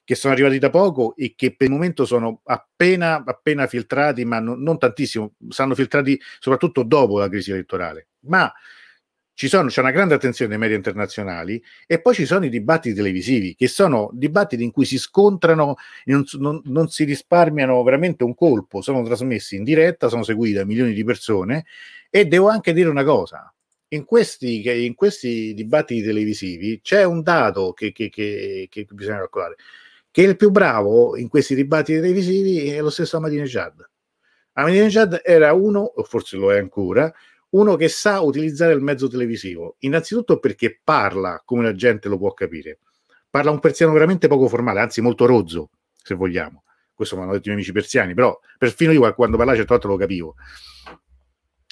che sono arrivati da poco e che per il momento sono appena, appena filtrati, ma non, non tantissimo, saranno filtrati soprattutto dopo la crisi elettorale. Ma ci sono, c'è una grande attenzione dei media internazionali e poi ci sono i dibattiti televisivi, che sono dibattiti in cui si scontrano, non, non, non, si risparmiano veramente un colpo, sono trasmessi in diretta, sono seguiti da milioni di persone e devo anche dire una cosa, in questi, in questi dibattiti televisivi c'è un dato che, che, che, che, bisogna calcolare, che il più bravo in questi dibattiti televisivi è lo stesso Ahmadinejad. Ahmadinejad era uno, o forse lo è ancora, uno che sa utilizzare il mezzo televisivo, innanzitutto perché parla come la gente lo può capire. Parla un persiano veramente poco formale, anzi molto rozzo, se vogliamo. Questo mi hanno detto i miei amici persiani, però perfino io quando parlavo certe volte lo capivo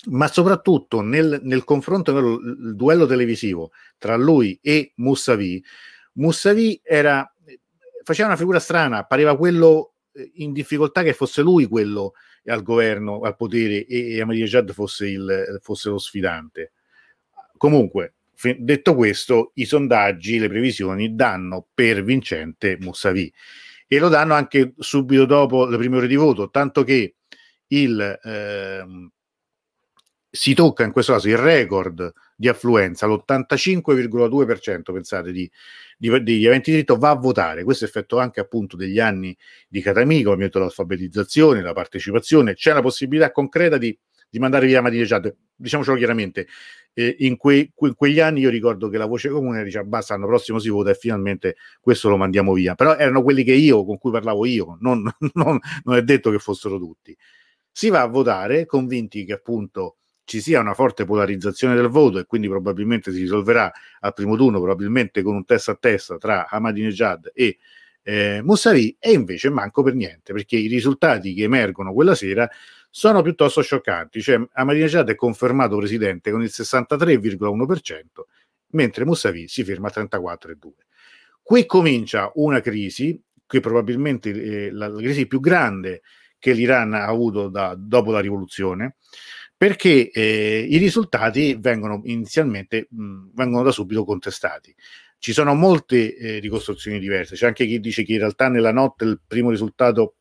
ma soprattutto nel, nel confronto, nel duello televisivo tra lui e Mussavi, Mussavi era, faceva una figura strana, pareva quello eh, in difficoltà che fosse lui quello al governo, al potere e, e Ahmadinejad fosse, fosse lo sfidante. Comunque, detto questo, i sondaggi, le previsioni danno per vincente Mussavi e lo danno anche subito dopo le prime ore di voto, tanto che il, eh, si tocca in questo caso il record di affluenza, l'85,2% pensate di, di, degli aventi diritto va a votare. Questo è effetto anche appunto degli anni di Catamico, il metodo dell'alfabetizzazione, la partecipazione, c'è la possibilità concreta di, di mandare via Madinejad, diciamocelo chiaramente, eh, in, que, in, quegli anni io ricordo che la voce comune diceva basta, l'anno prossimo si vota e finalmente questo lo mandiamo via, però erano quelli che io, con cui parlavo io, non, non, non è detto che fossero tutti. Si va a votare convinti che appunto ci sia una forte polarizzazione del voto e quindi probabilmente si risolverà al primo turno, probabilmente con un testa a testa tra Ahmadinejad e eh, Mousavi e invece manco per niente perché i risultati che emergono quella sera sono piuttosto scioccanti, cioè Ahmadinejad è confermato presidente con il 63,1% mentre Mousavi si ferma al 34,2%. Qui comincia una crisi, che probabilmente eh, la, la crisi più grande che l'Iran ha avuto da, dopo la rivoluzione, perché eh, i risultati vengono inizialmente mh, vengono da subito contestati. Ci sono molte eh, ricostruzioni diverse, c'è anche chi dice che in realtà nella notte il primo risultato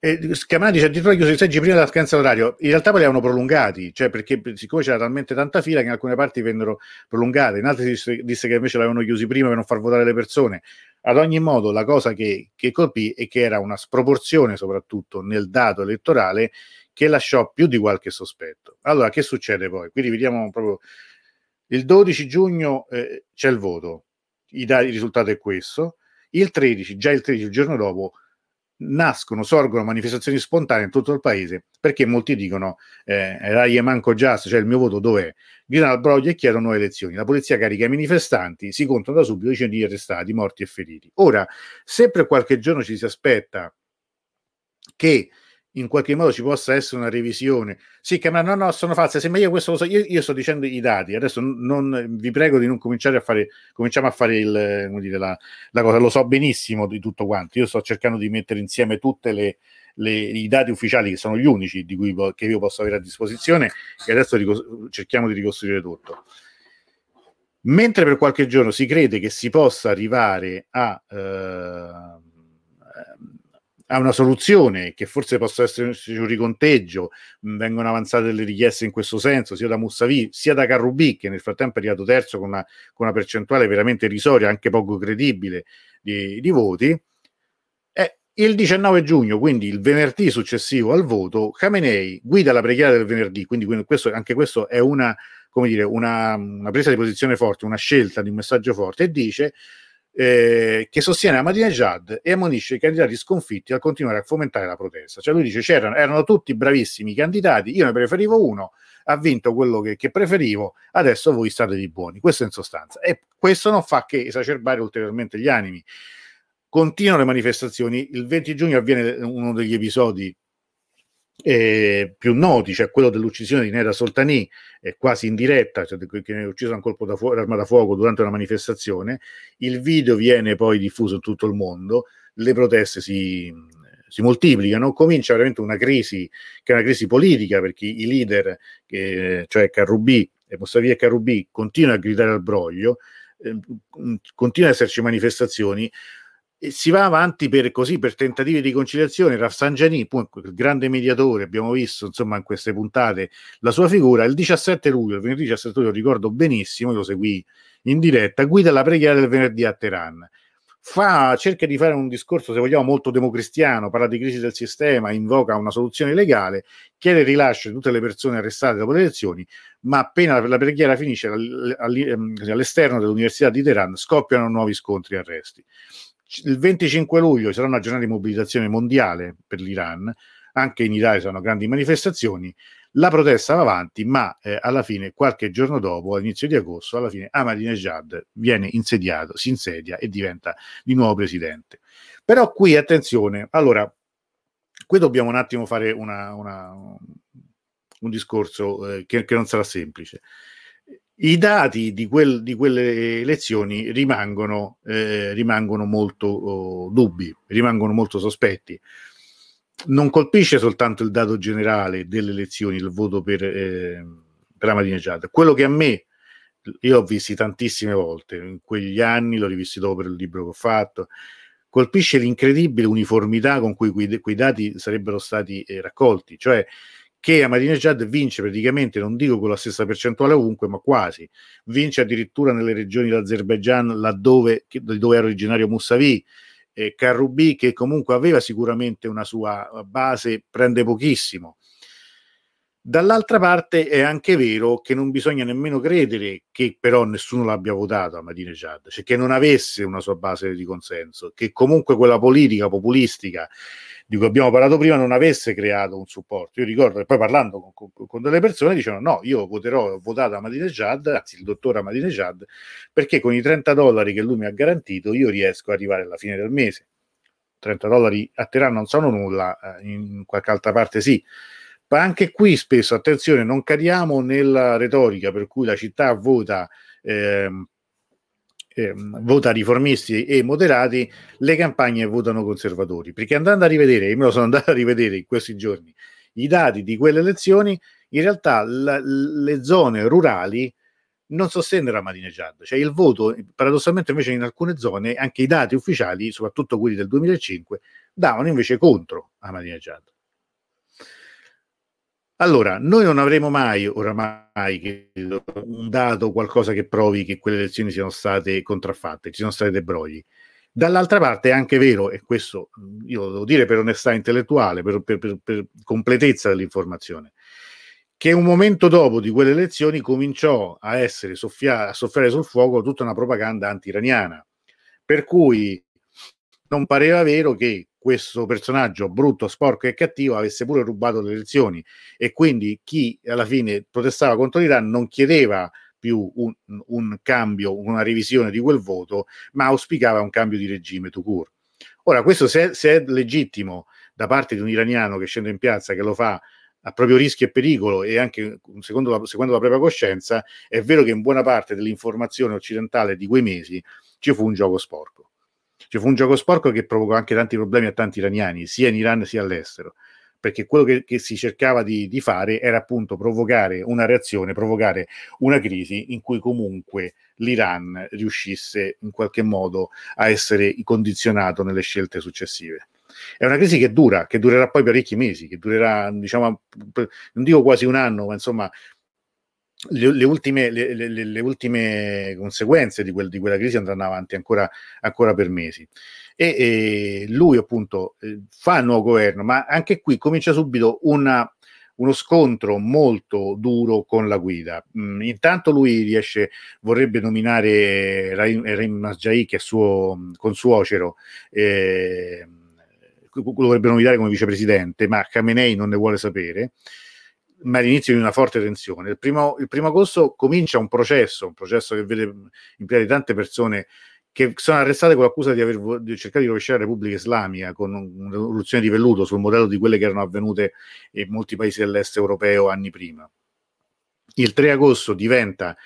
eh, Schiamani dice addirittura chiuso i seggi prima della scadenza d'orario. In realtà poi li avevano prolungati, cioè perché siccome c'era talmente tanta fila che in alcune parti vennero prolungate, in altre si disse, disse che invece l'avevano chiusi prima per non far votare le persone. Ad ogni modo, la cosa che, che colpì è che era una sproporzione, soprattutto nel dato elettorale, che lasciò più di qualche sospetto. Allora, che succede poi? Qui rivediamo proprio il 12 giugno eh, c'è il voto, I, il risultato è questo. Il 13, già il 13, il giorno dopo, nascono, sorgono manifestazioni spontanee in tutto il paese perché molti dicono eh, Rai manco just, cioè il mio voto dov'è? Gridano al broglio e chiedono nuove elezioni. La polizia carica i manifestanti, si contano da subito decine di arrestati, morti e feriti. Ora, se per qualche giorno ci si aspetta che in qualche modo ci possa essere una revisione. Sì, che no, no, sono false. Se io questo lo so, io, io, sto dicendo i dati. Adesso non, vi prego di non cominciare a fare, cominciamo a fare il, come dire, la, la, cosa. Lo so benissimo di tutto quanto. Io sto cercando di mettere insieme tutti i dati ufficiali che sono gli unici di cui che io posso avere a disposizione e adesso ricos- cerchiamo di ricostruire tutto. Mentre per qualche giorno si crede che si possa arrivare a eh, a una soluzione che forse possa essere un riconteggio, vengono avanzate delle richieste in questo senso, sia da Mussavi sia da Carrubi, che nel frattempo è arrivato terzo con una, con una percentuale veramente irrisoria, anche poco credibile di, di voti. Il 19 giugno, quindi il venerdì successivo al voto, Khamenei guida la preghiera del venerdì, quindi questo, anche questo è una, dire, una, una, presa di posizione forte, una scelta di un messaggio forte, e dice eh, che sostiene Ahmadinejad e ammonisce i candidati sconfitti a continuare a fomentare la protesta. Cioè lui dice c'erano erano tutti bravissimi candidati, io ne preferivo uno, ha vinto quello che, che preferivo, adesso voi state di buoni. Questo in sostanza. E questo non fa che esacerbare ulteriormente gli animi. Continuano le manifestazioni, il 20 giugno avviene uno degli episodi eh, più noti, cioè quello dell'uccisione di Nera Soltani, eh, quasi in diretta, cioè, che è ucciso a un colpo d'arma da fuoco durante una manifestazione. Il video viene poi diffuso in tutto il mondo, le proteste si, si moltiplicano, comincia veramente una crisi, che è una crisi politica, perché i leader, che, cioè Mossavi e Carrubi, continuano a gridare al broglio, eh, continuano ad esserci manifestazioni, e si va avanti per, così, per tentativi di conciliazione. Rafsangiani, il grande mediatore, abbiamo visto insomma in queste puntate la sua figura. Il 17 luglio, il venerdì 17 luglio, ricordo benissimo, lo seguì in diretta, guida la preghiera del venerdì a Teheran. Fa, cerca di fare un discorso, se vogliamo, molto democristiano, parla di crisi del sistema, invoca una soluzione legale, chiede il rilascio di tutte le persone arrestate dopo le elezioni, ma appena la preghiera finisce ehm, all'esterno dell'Università di Teheran scoppiano nuovi scontri e arresti il 25 luglio sarà una giornata di mobilitazione mondiale per l'Iran, anche in Italia saranno grandi manifestazioni, la protesta va avanti, ma eh, alla fine, qualche giorno dopo, all'inizio di agosto, alla fine Ahmadinejad viene insediato, si insedia e diventa di nuovo presidente. Però qui, attenzione, allora, qui dobbiamo un attimo fare una, una, un discorso eh, che, che non sarà semplice i dati di, quel, di, quelle elezioni rimangono, eh, rimangono molto oh, dubbi, rimangono molto sospetti. Non colpisce soltanto il dato generale delle elezioni, il voto per, eh, per Ahmadinejad. Quello che a me, io ho visti tantissime volte, in quegli anni, l'ho rivisto dopo per il libro che ho fatto, colpisce l'incredibile uniformità con cui quei, quei dati sarebbero stati eh, raccolti. Cioè, che Ahmadinejad vince praticamente, non dico con la stessa percentuale ovunque, ma quasi. Vince addirittura nelle regioni dell'Azerbaijan, laddove dove era originario Mousavi, eh, Karoubi, che comunque aveva sicuramente una sua base, prende pochissimo. Dall'altra parte è anche vero che non bisogna nemmeno credere che però nessuno l'abbia votato a Ahmadinejad, cioè che non avesse una sua base di consenso, che comunque quella politica populistica di cui abbiamo parlato prima non avesse creato un supporto. Io ricordo che poi parlando con, con, con delle persone dicevano no, io voterò, ho votato Ahmadinejad, anzi il dottor Ahmadinejad, perché con i 30 dollari che lui mi ha garantito io riesco ad arrivare alla fine del mese. 30 dollari a Teheran non sono nulla, eh, in qualche altra parte sì. Ma anche qui spesso, attenzione, non cadiamo nella retorica per cui la città vota eh, eh, vota riformisti e moderati, le campagne votano conservatori. Perché andando a rivedere, io me lo sono andato a rivedere in questi giorni, i dati di quelle elezioni, in realtà la, le zone rurali non sostengono Ahmadinejad, cioè il voto, paradossalmente invece in alcune zone, anche i dati ufficiali, soprattutto quelli del 2005, davano invece contro Ahmadinejad. Allora, noi non avremo mai, oramai, un dato, qualcosa che provi che quelle elezioni siano state contraffatte, ci sono stati dei brogli. Dall'altra parte è anche vero, e questo io lo devo dire per onestà intellettuale, per, per, per, per completezza dell'informazione, che un momento dopo di quelle elezioni cominciò a essere soffia- a soffiare sul fuoco tutta una propaganda anti-iraniana, per cui non pareva vero che questo personaggio brutto, sporco e cattivo avesse pure rubato le elezioni e quindi chi alla fine protestava contro l'Iran non chiedeva più un, un cambio, una revisione di quel voto, ma auspicava un cambio di regime to court. Ora, questo se, se è legittimo da parte di un iraniano che scende in piazza, che lo fa a proprio rischio e pericolo e anche secondo la, secondo la propria coscienza, è vero che in buona parte dell'informazione occidentale di quei mesi ci fu un gioco sporco. Ci fu un gioco sporco che provocò anche tanti problemi a tanti iraniani, sia in Iran sia all'estero, perché quello che, che si cercava di, di, fare era appunto provocare una reazione, provocare una crisi in cui comunque l'Iran riuscisse in qualche modo a essere condizionato nelle scelte successive. È una crisi che dura, che durerà poi parecchi mesi, che durerà, diciamo, non dico quasi un anno, ma insomma le, le, ultime, le, le, ultime, conseguenze di, quel, di, quella crisi andranno avanti ancora, ancora per mesi. E, e lui appunto eh, fa il nuovo governo, ma anche qui comincia subito una, uno scontro molto duro con la guida. Mm, intanto lui riesce, vorrebbe nominare Raim Masjai, che è suo consuocero, eh, lo vorrebbe nominare come vicepresidente, ma Khamenei non ne vuole sapere ma all'inizio di una forte tensione. Il primo, il primo agosto comincia un processo, un processo che vede impiegare tante persone che sono arrestate con l'accusa di aver di cercato di rovesciare la Repubblica Islamica con un'evoluzione di velluto sul modello di quelle che erano avvenute in molti paesi dell'est europeo anni prima. Il 3 agosto diventa,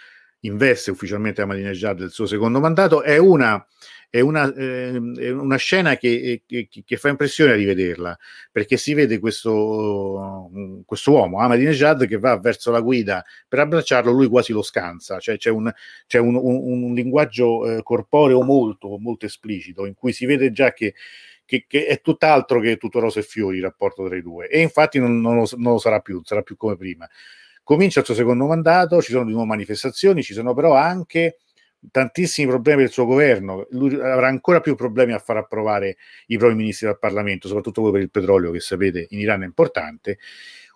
investe ufficialmente Ahmadinejad del suo secondo mandato, è una è una, eh, è una scena che, che, che, fa impressione a rivederla, perché si vede questo, questo uomo, Ahmadinejad, che va verso la guida per abbracciarlo, lui quasi lo scansa, cioè c'è un, c'è un, un, un linguaggio eh, corporeo molto, molto esplicito, in cui si vede già che che, che, è tutt'altro che tutto rose e fiori il rapporto tra i due e infatti non, non, lo, non, lo, sarà più, sarà più come prima. Comincia il suo secondo mandato, ci sono di nuovo manifestazioni, ci sono però anche tantissimi problemi del suo governo, lui avrà ancora più problemi a far approvare i propri ministri dal Parlamento, soprattutto quello per il petrolio che sapete in Iran è importante.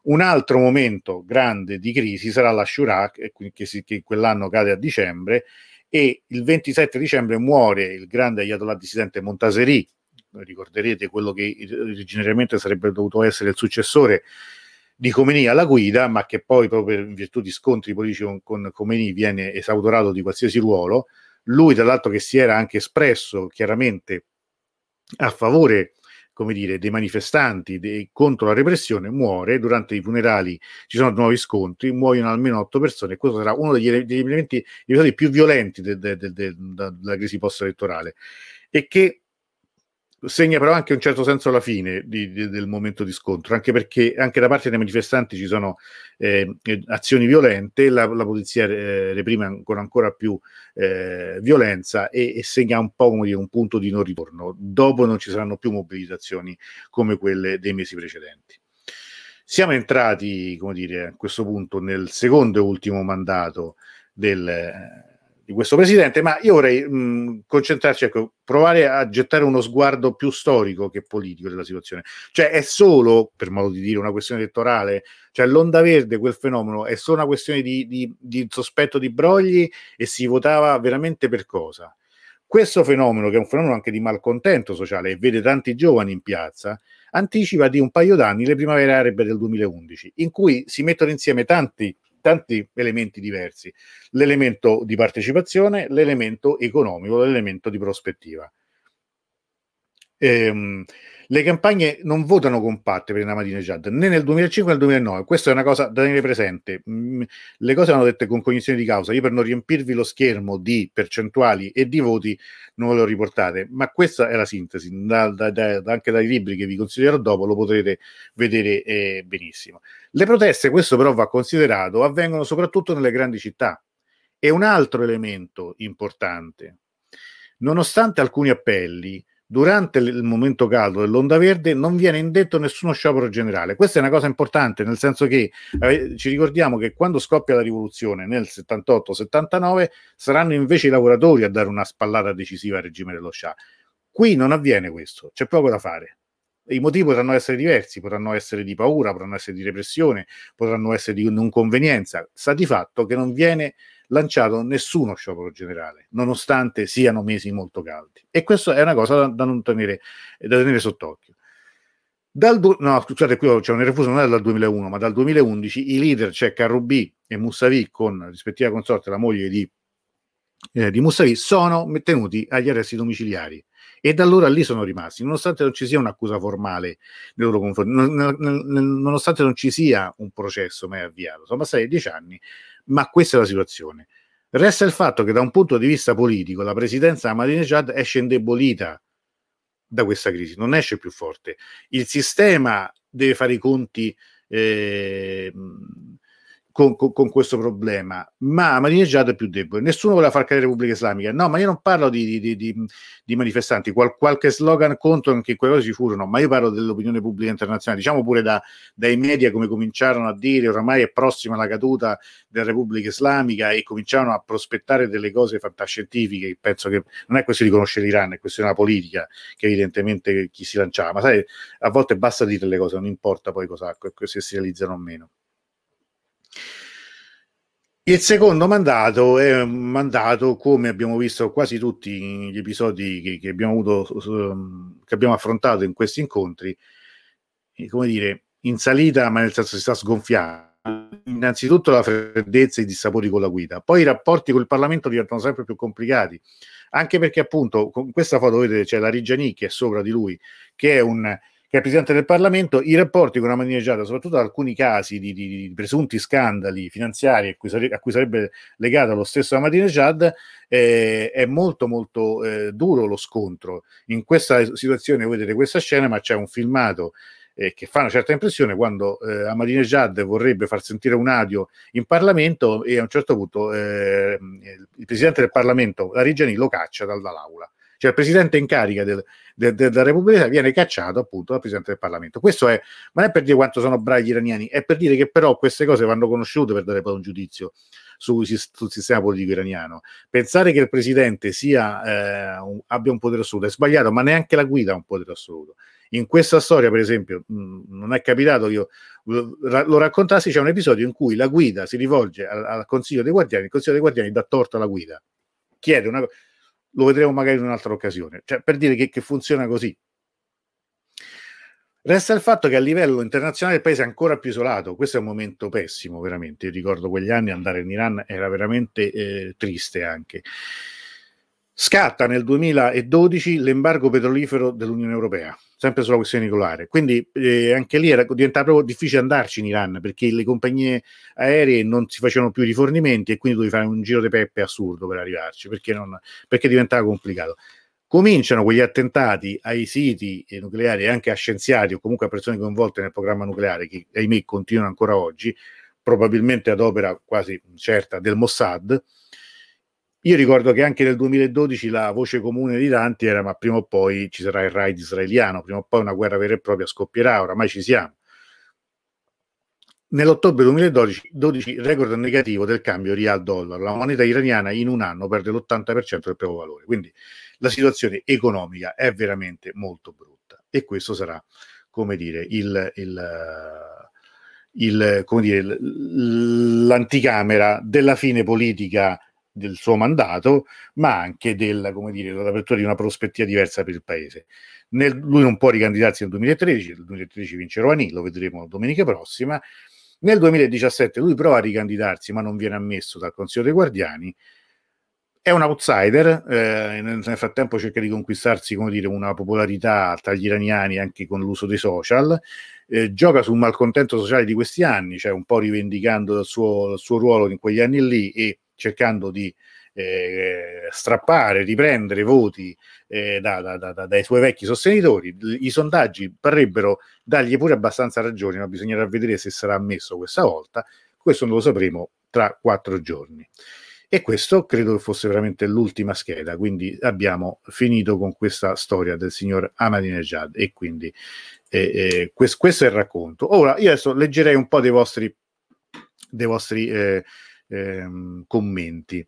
Un altro momento grande di crisi sarà la Shura, che, si, che quell'anno cade a dicembre, e il 27 dicembre muore il grande Ayatollah dissidente Montaseri, ricorderete quello che originariamente sarebbe dovuto essere il successore di Khomeini alla guida, ma che poi proprio in virtù di scontri politici con, con Khomeini viene esautorato di qualsiasi ruolo. Lui, tra l'altro, che si era anche espresso chiaramente a favore come dire, dei manifestanti dei, contro la repressione, muore. Durante i funerali ci sono nuovi scontri, muoiono almeno otto persone e questo sarà uno degli, degli elementi, episodi più violenti de, de, de, della crisi post-elettorale e che segna però anche un certo senso la fine di, di, del momento di scontro, anche perché anche da parte dei manifestanti ci sono eh, azioni violente, la, la polizia eh, reprime ancora, ancora più eh, violenza e, e, segna un po' come dire, un punto di non ritorno. Dopo non ci saranno più mobilitazioni come quelle dei mesi precedenti. Siamo entrati, come dire, a questo punto nel secondo e ultimo mandato del di questo presidente, ma io vorrei mh, concentrarci, ecco, provare a gettare uno sguardo più storico che politico della situazione. Cioè è solo, per modo di dire, una questione elettorale, cioè l'onda verde, quel fenomeno, è solo una questione di, di, di sospetto di brogli e si votava veramente per cosa? Questo fenomeno, che è un fenomeno anche di malcontento sociale e vede tanti giovani in piazza, anticipa di un paio d'anni le primavere arabe del 2011, in cui si mettono insieme tanti tanti elementi diversi, l'elemento di partecipazione, l'elemento economico, l'elemento di prospettiva. Ehm, le campagne non votano compatte per Ahmadinejad né nel 2005 né nel 2009, questa è una cosa da tenere presente. Mm, le cose vanno dette con cognizione di causa. Io per non riempirvi lo schermo di percentuali e di voti non ve lo riportate, ma questa è la sintesi. Da, da, da, anche dai libri che vi consiglierò dopo lo potrete vedere eh, benissimo. Le proteste, questo però va considerato, avvengono soprattutto nelle grandi città. E un altro elemento importante, nonostante alcuni appelli, durante il momento caldo dell'onda verde non viene indetto nessuno sciopero generale. Questa è una cosa importante, nel senso che eh, ci ricordiamo che quando scoppia la rivoluzione nel 78-79 saranno invece i lavoratori a dare una spallata decisiva al regime dello Shah. Qui non avviene questo, c'è poco da fare. I motivi potranno essere diversi, potranno essere di paura, potranno essere di repressione, potranno essere di non convenienza. Sta di fatto che non viene lanciato nessuno sciopero generale, nonostante siano mesi molto caldi. E questa è una cosa da, da non tenere, da tenere sott'occhio. Dal du- no, scusate, qui c'è un refuso, non è dal 2001, ma dal 2011 i leader, cioè Carrubi e Moussavi, con rispettiva consorte la moglie di, eh, di Moussavi, sono tenuti agli arresti domiciliari e da allora lì sono rimasti, nonostante non ci sia un'accusa formale nei loro confronti, nonostante non ci sia un processo mai avviato, sono passati dieci anni, ma questa è la situazione. Resta il fatto che da un punto di vista politico la presidenza Ahmadinejad esce indebolita da questa crisi, non esce più forte. Il sistema deve fare i conti eh, con, con, con, questo problema, ma Ahmadinejad è più debole. Nessuno voleva far cadere Repubblica Islamica. No, ma io non parlo di, di, di, di manifestanti, Qual, qualche slogan contro anche quelle cose ci furono, ma io parlo dell'opinione pubblica internazionale. Diciamo pure da, dai media come cominciarono a dire oramai è prossima la caduta della Repubblica Islamica e cominciarono a prospettare delle cose fantascientifiche. Penso che non è questione di conoscere l'Iran, è questione della politica, che evidentemente chi si lanciava. Ma sai, a volte basta dire le cose, non importa poi cosa, se si realizzano o meno. Il secondo mandato è un mandato, come abbiamo visto quasi tutti gli episodi che, che, abbiamo, avuto, che abbiamo affrontato in questi incontri, come dire, in salita, ma nel senso si sta sgonfiando. Innanzitutto la freddezza e i dissapori con la guida, poi i rapporti con il Parlamento diventano sempre più complicati, anche perché appunto con questa foto vedete c'è la Rigiani che sopra di lui, che è un che è Presidente del Parlamento, i rapporti con Ahmadinejad, soprattutto alcuni casi di, di, di, presunti scandali finanziari a cui, sare, a cui sarebbe legato lo stesso Ahmadinejad, eh, è molto molto eh, duro lo scontro. In questa situazione vedete questa scena, ma c'è un filmato eh, che fa una certa impressione quando eh, Ahmadinejad vorrebbe far sentire un audio in Parlamento e a un certo punto eh, il Presidente del Parlamento, la Reggiani, lo caccia dall'aula cioè il presidente in carica del, del, della Repubblica viene cacciato appunto dal presidente del Parlamento. Questo è, non è per dire quanto sono bravi gli iraniani, è per dire che però queste cose vanno conosciute per dare poi un giudizio sul, sul sistema politico iraniano. Pensare che il presidente sia, eh, un, abbia un potere assoluto è sbagliato, ma neanche la guida ha un potere assoluto. In questa storia, per esempio, mh, non è capitato io lo raccontassi, c'è un episodio in cui la guida si rivolge al, al Consiglio dei Guardiani, il Consiglio dei Guardiani dà torto alla guida, chiede una cosa lo vedremo magari in un'altra occasione, cioè per dire che, che funziona così. Resta il fatto che a livello internazionale il paese è ancora più isolato, questo è un momento pessimo veramente, io ricordo quegli anni andare in Iran era veramente eh, triste anche. Scatta nel 2012 l'embargo petrolifero dell'Unione Europea sempre sulla questione nucleare. Quindi eh, anche lì era, diventava proprio difficile andarci in Iran perché le compagnie aeree non si facevano più rifornimenti e quindi dovevi fare un giro di peppe assurdo per arrivarci perché, non, perché diventava complicato. Cominciano quegli attentati ai siti nucleari e anche a scienziati o comunque a persone coinvolte nel programma nucleare che ahimè continuano ancora oggi, probabilmente ad opera quasi certa del Mossad io ricordo che anche nel 2012 la voce comune di tanti era ma prima o poi ci sarà il raid israeliano, prima o poi una guerra vera e propria scoppierà, oramai ci siamo. Nell'ottobre 2012 12, record negativo del cambio rial-dollaro, la moneta iraniana in un anno perde l'80% del proprio valore, quindi la situazione economica è veramente molto brutta. E questo sarà, come dire, il, il, il, come dire, l'anticamera della fine politica del suo mandato, ma anche del, dire, dell'apertura di una prospettiva diversa per il paese. Nel, lui non può ricandidarsi nel 2013, nel 2013 vince Rouhani, lo vedremo domenica prossima. Nel 2017 lui prova a ricandidarsi, ma non viene ammesso dal Consiglio dei Guardiani. È un outsider, eh, nel, frattempo cerca di conquistarsi dire, una popolarità tra gli iraniani anche con l'uso dei social. Eh, gioca sul malcontento sociale di questi anni, cioè un po' rivendicando il suo, il suo ruolo in quegli anni lì e cercando di eh, strappare, riprendere voti eh, da, da, da, dai suoi vecchi sostenitori. I sondaggi parrebbero dargli pure abbastanza ragione, ma bisognerà vedere se sarà ammesso questa volta. Questo non lo sapremo tra quattro giorni. E questo credo che fosse veramente l'ultima scheda, quindi abbiamo finito con questa storia del signor Ahmadinejad e quindi eh, eh, questo, questo, è il racconto. Ora, io adesso leggerei un po' dei vostri, dei vostri eh, ehm, commenti.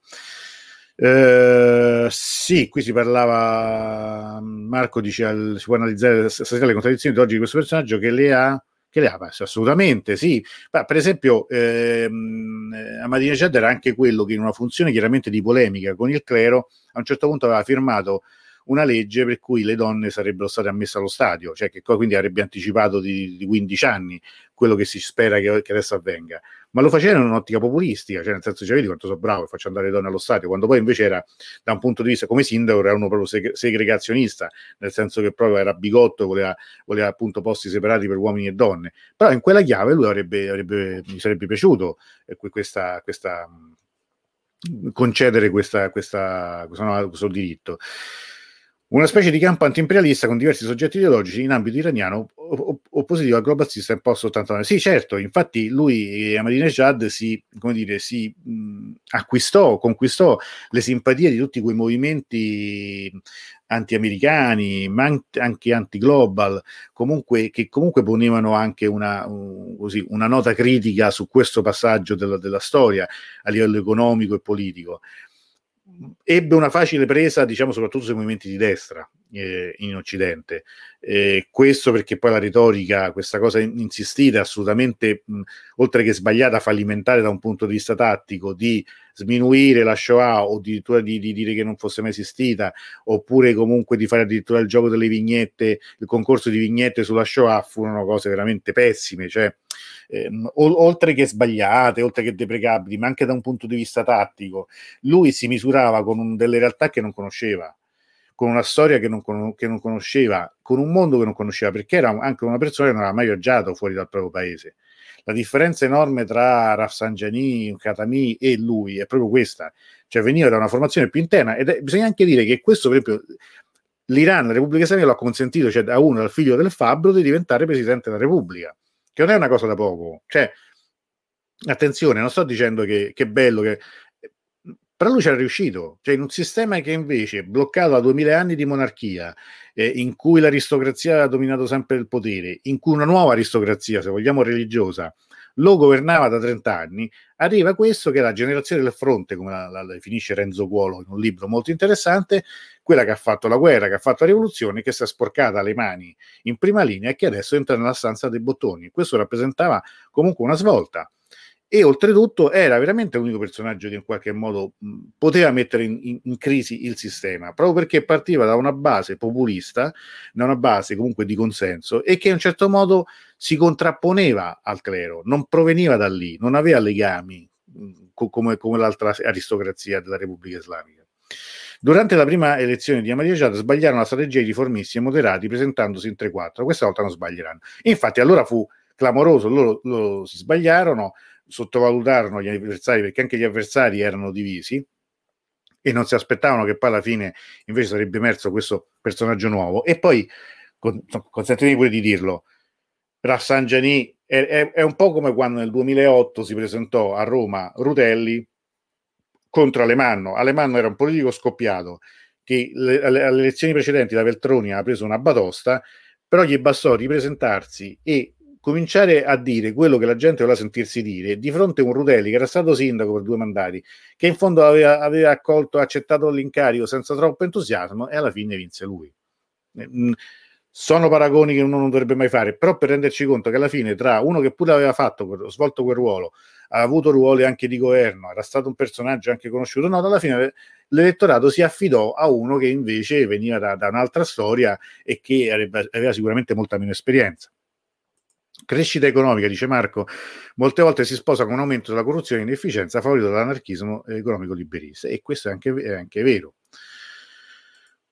Eh, sì, qui si parlava, Marco dice, al, si può analizzare le contraddizioni di oggi di questo personaggio che le ha che le ha assolutamente sì Ma, per esempio ehm, Ahmadinejad era anche quello che in una funzione chiaramente di polemica con il clero a un certo punto aveva firmato una legge per cui le donne sarebbero state ammesse allo stadio, cioè che quindi avrebbe anticipato di, di 15 anni quello che si spera che, che, adesso avvenga. Ma lo faceva in un'ottica populistica, cioè nel senso, cioè, vedi quanto sono bravo, faccio andare le donne allo stadio, quando poi invece era, da un punto di vista come sindaco, era uno proprio seg- segregazionista, nel senso che proprio era bigotto, voleva, voleva appunto posti separati per uomini e donne. Però in quella chiave lui avrebbe, avrebbe mi sarebbe piaciuto eh, questa, questa concedere questa, questa, questo diritto. Una specie di campo antiimperialista con diversi soggetti ideologici in ambito iraniano oppositivo al Global System post 89. Sì, certo, infatti lui, Ahmadinejad, si, come dire, si mh, acquistò, conquistò le simpatie di tutti quei movimenti anti-americani, ma anche anti-global, comunque, che comunque ponevano anche una, un, così, una nota critica su questo passaggio della, della storia a livello economico e politico ebbe una facile presa, diciamo, soprattutto sui movimenti di destra eh, in Occidente. Eh, questo perché poi la retorica, questa cosa insistita, assolutamente, mh, oltre che sbagliata, fallimentare da un punto di vista tattico, di sminuire la Shoah o addirittura di, di, dire che non fosse mai esistita, oppure comunque di fare addirittura il gioco delle vignette, il concorso di vignette sulla Shoah, furono cose veramente pessime. Cioè, ehm, oltre che sbagliate, oltre che deprecabili, ma anche da un punto di vista tattico, lui si misurava con un, delle realtà che non conosceva con una storia che non, con- che non, conosceva, con un mondo che non conosceva, perché era anche una persona che non aveva mai viaggiato fuori dal proprio paese. La differenza enorme tra Rafsanjani, Katami e lui è proprio questa, cioè veniva da una formazione più interna ed è, bisogna anche dire che questo, per esempio, l'Iran, la Repubblica Islamica, l'ha consentito, cioè da uno, dal figlio del fabbro, di diventare presidente della Repubblica che non è una cosa da poco. Cioè, attenzione, non sto dicendo che, che bello, che... però lui c'era riuscito. Cioè, in un sistema che invece, bloccato da duemila anni di monarchia, eh, in cui l'aristocrazia ha dominato sempre il potere, in cui una nuova aristocrazia, se vogliamo religiosa, lo governava da 30 anni, arriva questo che è la generazione del fronte, come la, la, definisce Renzo Guolo in un libro molto interessante, quella che ha fatto la guerra, che ha fatto la rivoluzione, che si è sporcata le mani in prima linea e che adesso entra nella stanza dei bottoni. Questo rappresentava comunque una svolta e oltretutto era veramente l'unico personaggio che in qualche modo poteva mettere in, in, in, crisi il sistema, proprio perché partiva da una base populista, da una base comunque di consenso e che in un certo modo si contrapponeva al clero, non proveniva da lì, non aveva legami mh, come, come l'altra aristocrazia della Repubblica Islamica. Durante la prima elezione di Ahmadinejad sbagliarono la strategia i riformisti e moderati presentandosi in 3-4, questa volta non sbaglieranno. Infatti allora fu clamoroso, loro, loro si sbagliarono, sottovalutarono gli avversari perché anche gli avversari erano divisi e non si aspettavano che poi alla fine invece sarebbe emerso questo personaggio nuovo. E poi, con, consentitemi pure di dirlo, Rafsanjani è, è, è, un po' come quando nel 2008 si presentò a Roma Rutelli contro Alemanno. Alemanno era un politico scoppiato che le, alle, alle elezioni precedenti da Veltroni ha preso una batosta, però gli bastò ripresentarsi e cominciare a dire quello che la gente voleva sentirsi dire di fronte a un Rutelli che era stato sindaco per due mandati, che in fondo aveva, aveva accolto, accettato l'incarico senza troppo entusiasmo e alla fine vinse lui. Eh, sono paragoni che uno non dovrebbe mai fare, però per renderci conto che alla fine tra uno che pure aveva fatto, svolto quel ruolo, ha avuto ruoli anche di governo, era stato un personaggio anche conosciuto, no, alla fine l'elettorato si affidò a uno che invece veniva da, da un'altra storia e che aveva sicuramente molta meno esperienza. Crescita economica, dice Marco, molte volte si sposa con un aumento della corruzione e inefficienza favorito dall'anarchismo economico liberista e questo è anche, è anche vero.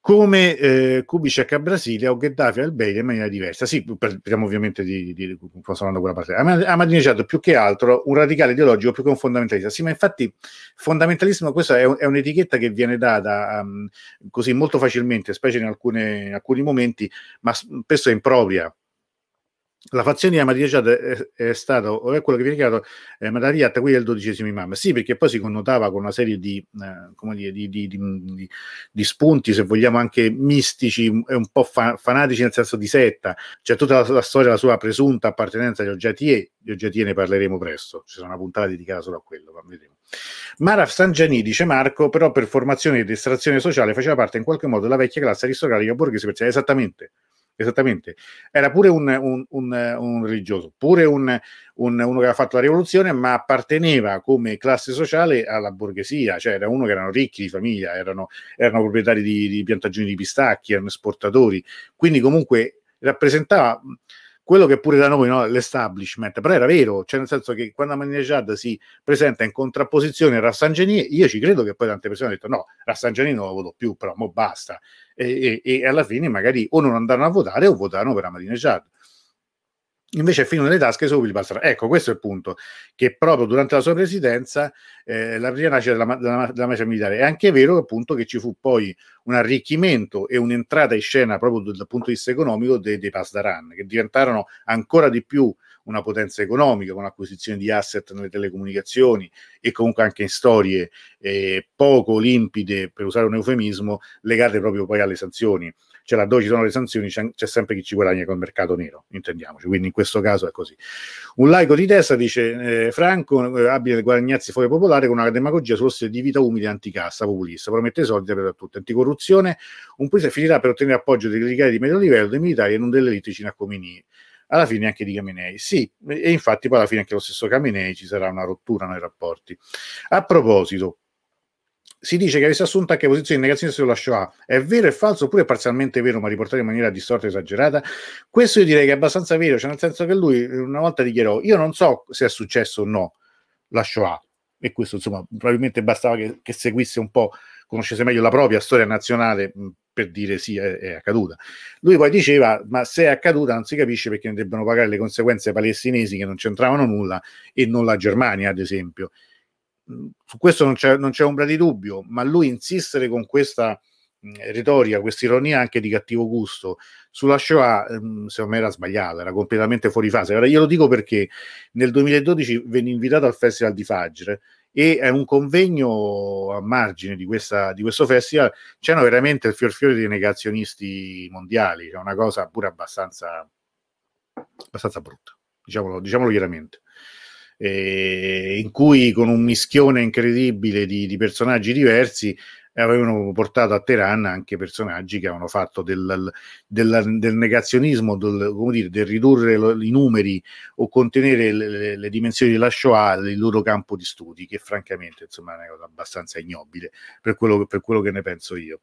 Come eh, Kubitschek a Brasilia o Gheddafi al Beide in maniera diversa. Sì, parliamo ovviamente di, di, di parlando quella parte. Ahmadinejad più che altro un radicale ideologico più che un fondamentalista. Sì, ma infatti fondamentalismo, questa è, un, è un'etichetta che viene data um, così molto facilmente, specie in, alcune, in alcuni momenti, ma spesso è impropria la fazione di Ahmadinejad è, è stata, o è quello che viene chiamato eh, Madariyat, qui il dodicesimo imam. Sì, perché poi si connotava con una serie di, eh, dire, di, di, di, spunti, se vogliamo anche mistici e un po' fa- fanatici nel senso di setta. C'è tutta la, la storia della sua presunta appartenenza agli oggetti di oggetti ne parleremo presto. Ci sarà una puntata dedicata solo a quello, ma vedremo. Maraf Sangiani, dice Marco, però per formazione ed estrazione sociale faceva parte in qualche modo della vecchia classe aristocratica borghese perché esattamente esattamente. Era pure un, un, un, un religioso, pure uno che aveva fatto la rivoluzione, ma apparteneva come classe sociale alla borghesia, cioè era uno che erano ricchi di famiglia, erano, erano proprietari di, di piantagioni di pistacchi, erano esportatori, quindi comunque rappresentava quello che pure da noi, no? l'establishment, però era vero, cioè nel senso che quando Ahmadinejad si presenta in contrapposizione a Rafsanjani, io ci credo che poi tante persone hanno detto no, Rafsanjani non lo voto più, però mo basta, e, e, e, alla fine magari o non andarono a votare o votarono per Ahmadinejad. Invece è finito nelle tasche solo Pilipastera. Ecco, questo è il punto, che proprio durante la sua presidenza eh, la prima nascita della, della, della macchina militare. È anche vero appunto che ci fu poi un arricchimento e un'entrata in scena proprio dal punto di vista economico dei, dei Pasdaran, che diventarono ancora di più una potenza economica con l'acquisizione di asset nelle telecomunicazioni e comunque anche in storie eh, poco limpide, per usare un eufemismo, legate proprio poi alle sanzioni. Cioè laddove ci sono le sanzioni c'è, c'è, sempre chi ci guadagna col mercato nero, intendiamoci, quindi in questo caso è così. Un laico di destra dice eh, Franco eh, abile guadagnarsi fuori popolare con una demagogia sullo stile di vita umile anticassa, populista, promette soldi per tutto, anticorruzione, un paese finirà per ottenere appoggio dei delegati di medio livello, dei militari e non delle elite vicino a Comini alla fine anche di Caminei. Sì, e infatti poi alla fine anche lo stesso Caminei ci sarà una rottura nei rapporti. A proposito, si dice che avesse assunto anche posizioni negazioniste sulla Shoah. È vero, è falso, oppure è parzialmente vero, ma riportato in maniera distorta e esagerata? Questo io direi che è abbastanza vero, cioè nel senso che lui una volta dichiarò: Io non so se è successo o no la Shoah, e questo insomma probabilmente bastava che, che seguisse un po', conoscesse meglio la propria storia nazionale per dire sì, è, è, accaduta. Lui poi diceva: Ma se è accaduta non si capisce perché ne debbano pagare le conseguenze palestinesi che non c'entravano nulla e non la Germania, ad esempio su questo non c'è, non c'è ombra di dubbio, ma lui insistere con questa retorica, questa ironia anche di cattivo gusto sulla Shoah, ehm, secondo me era sbagliata, era completamente fuori fase. Ora, io lo dico perché nel 2012 venne invitato al Festival di Fajr e è un convegno a margine di, questa, di questo festival. C'erano veramente il fior fiore dei negazionisti mondiali, cioè una cosa pure abbastanza, abbastanza brutta, diciamolo, diciamolo chiaramente. Eh, in cui con un mischione incredibile di, di personaggi diversi avevano portato a Teheran anche personaggi che avevano fatto del, del, del negazionismo, del, dire, del, ridurre lo, i numeri o contenere le, le, dimensioni della Shoah il loro campo di studi, che francamente insomma, è una cosa abbastanza ignobile per quello, per quello che ne penso io.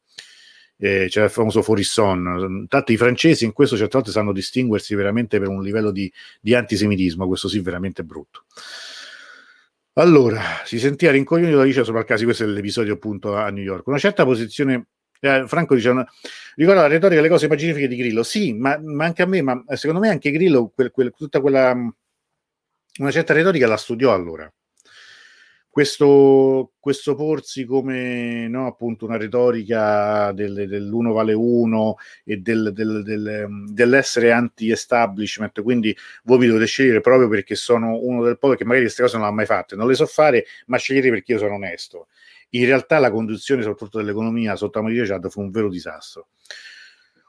Eh, c'è il famoso Forisson. Tanto i francesi in questo certe volte sanno distinguersi veramente per un livello di, di antisemitismo, questo sì, veramente brutto. Allora, si sentiva rincoglionito da Alice sopra il caso, questo è l'episodio appunto a New York. Una certa posizione, eh, Franco dice, una, ricorda la retorica delle cose magnifiche di Grillo, sì, ma, ma, anche a me, ma secondo me anche Grillo, quel, quel, tutta quella, una certa retorica la studiò allora questo, questo porsi come no, appunto una retorica del, dell'uno vale uno e del, del, del, dell'essere anti-establishment, quindi voi vi dovete scegliere proprio perché sono uno del popolo che magari queste cose non l'ha mai fatte, non le so fare, ma scegliete perché io sono onesto. In realtà la conduzione, soprattutto dell'economia, sotto Amadio Chad fu un vero disastro.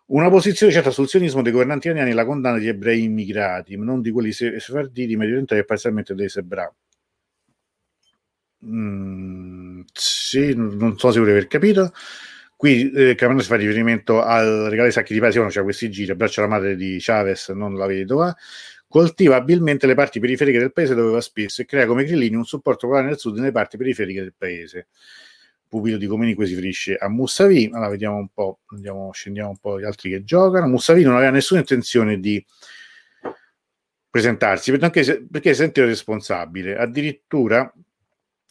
Una posizione certa sul sionismo dei governanti iraniani la condanna di ebrei immigrati, non di quelli sefarditi, medio orientali e parzialmente dei sebra Mm, sì, non so se volete aver capito. Qui eh, Cameron si fa riferimento al regalo dei sacchi di paese, c'è questi giri, abbraccia la madre di Chavez, non la vedova. Coltiva abilmente le parti periferiche del paese dove va spesso e crea come grillini un supporto popolare nel sud nelle parti periferiche del paese. Pupillo di Comeni si riferisce a Mussavi. Allora vediamo un po', andiamo, scendiamo un po' gli altri che giocano. Mussavi non aveva nessuna intenzione di presentarsi perché, si sente responsabile. Addirittura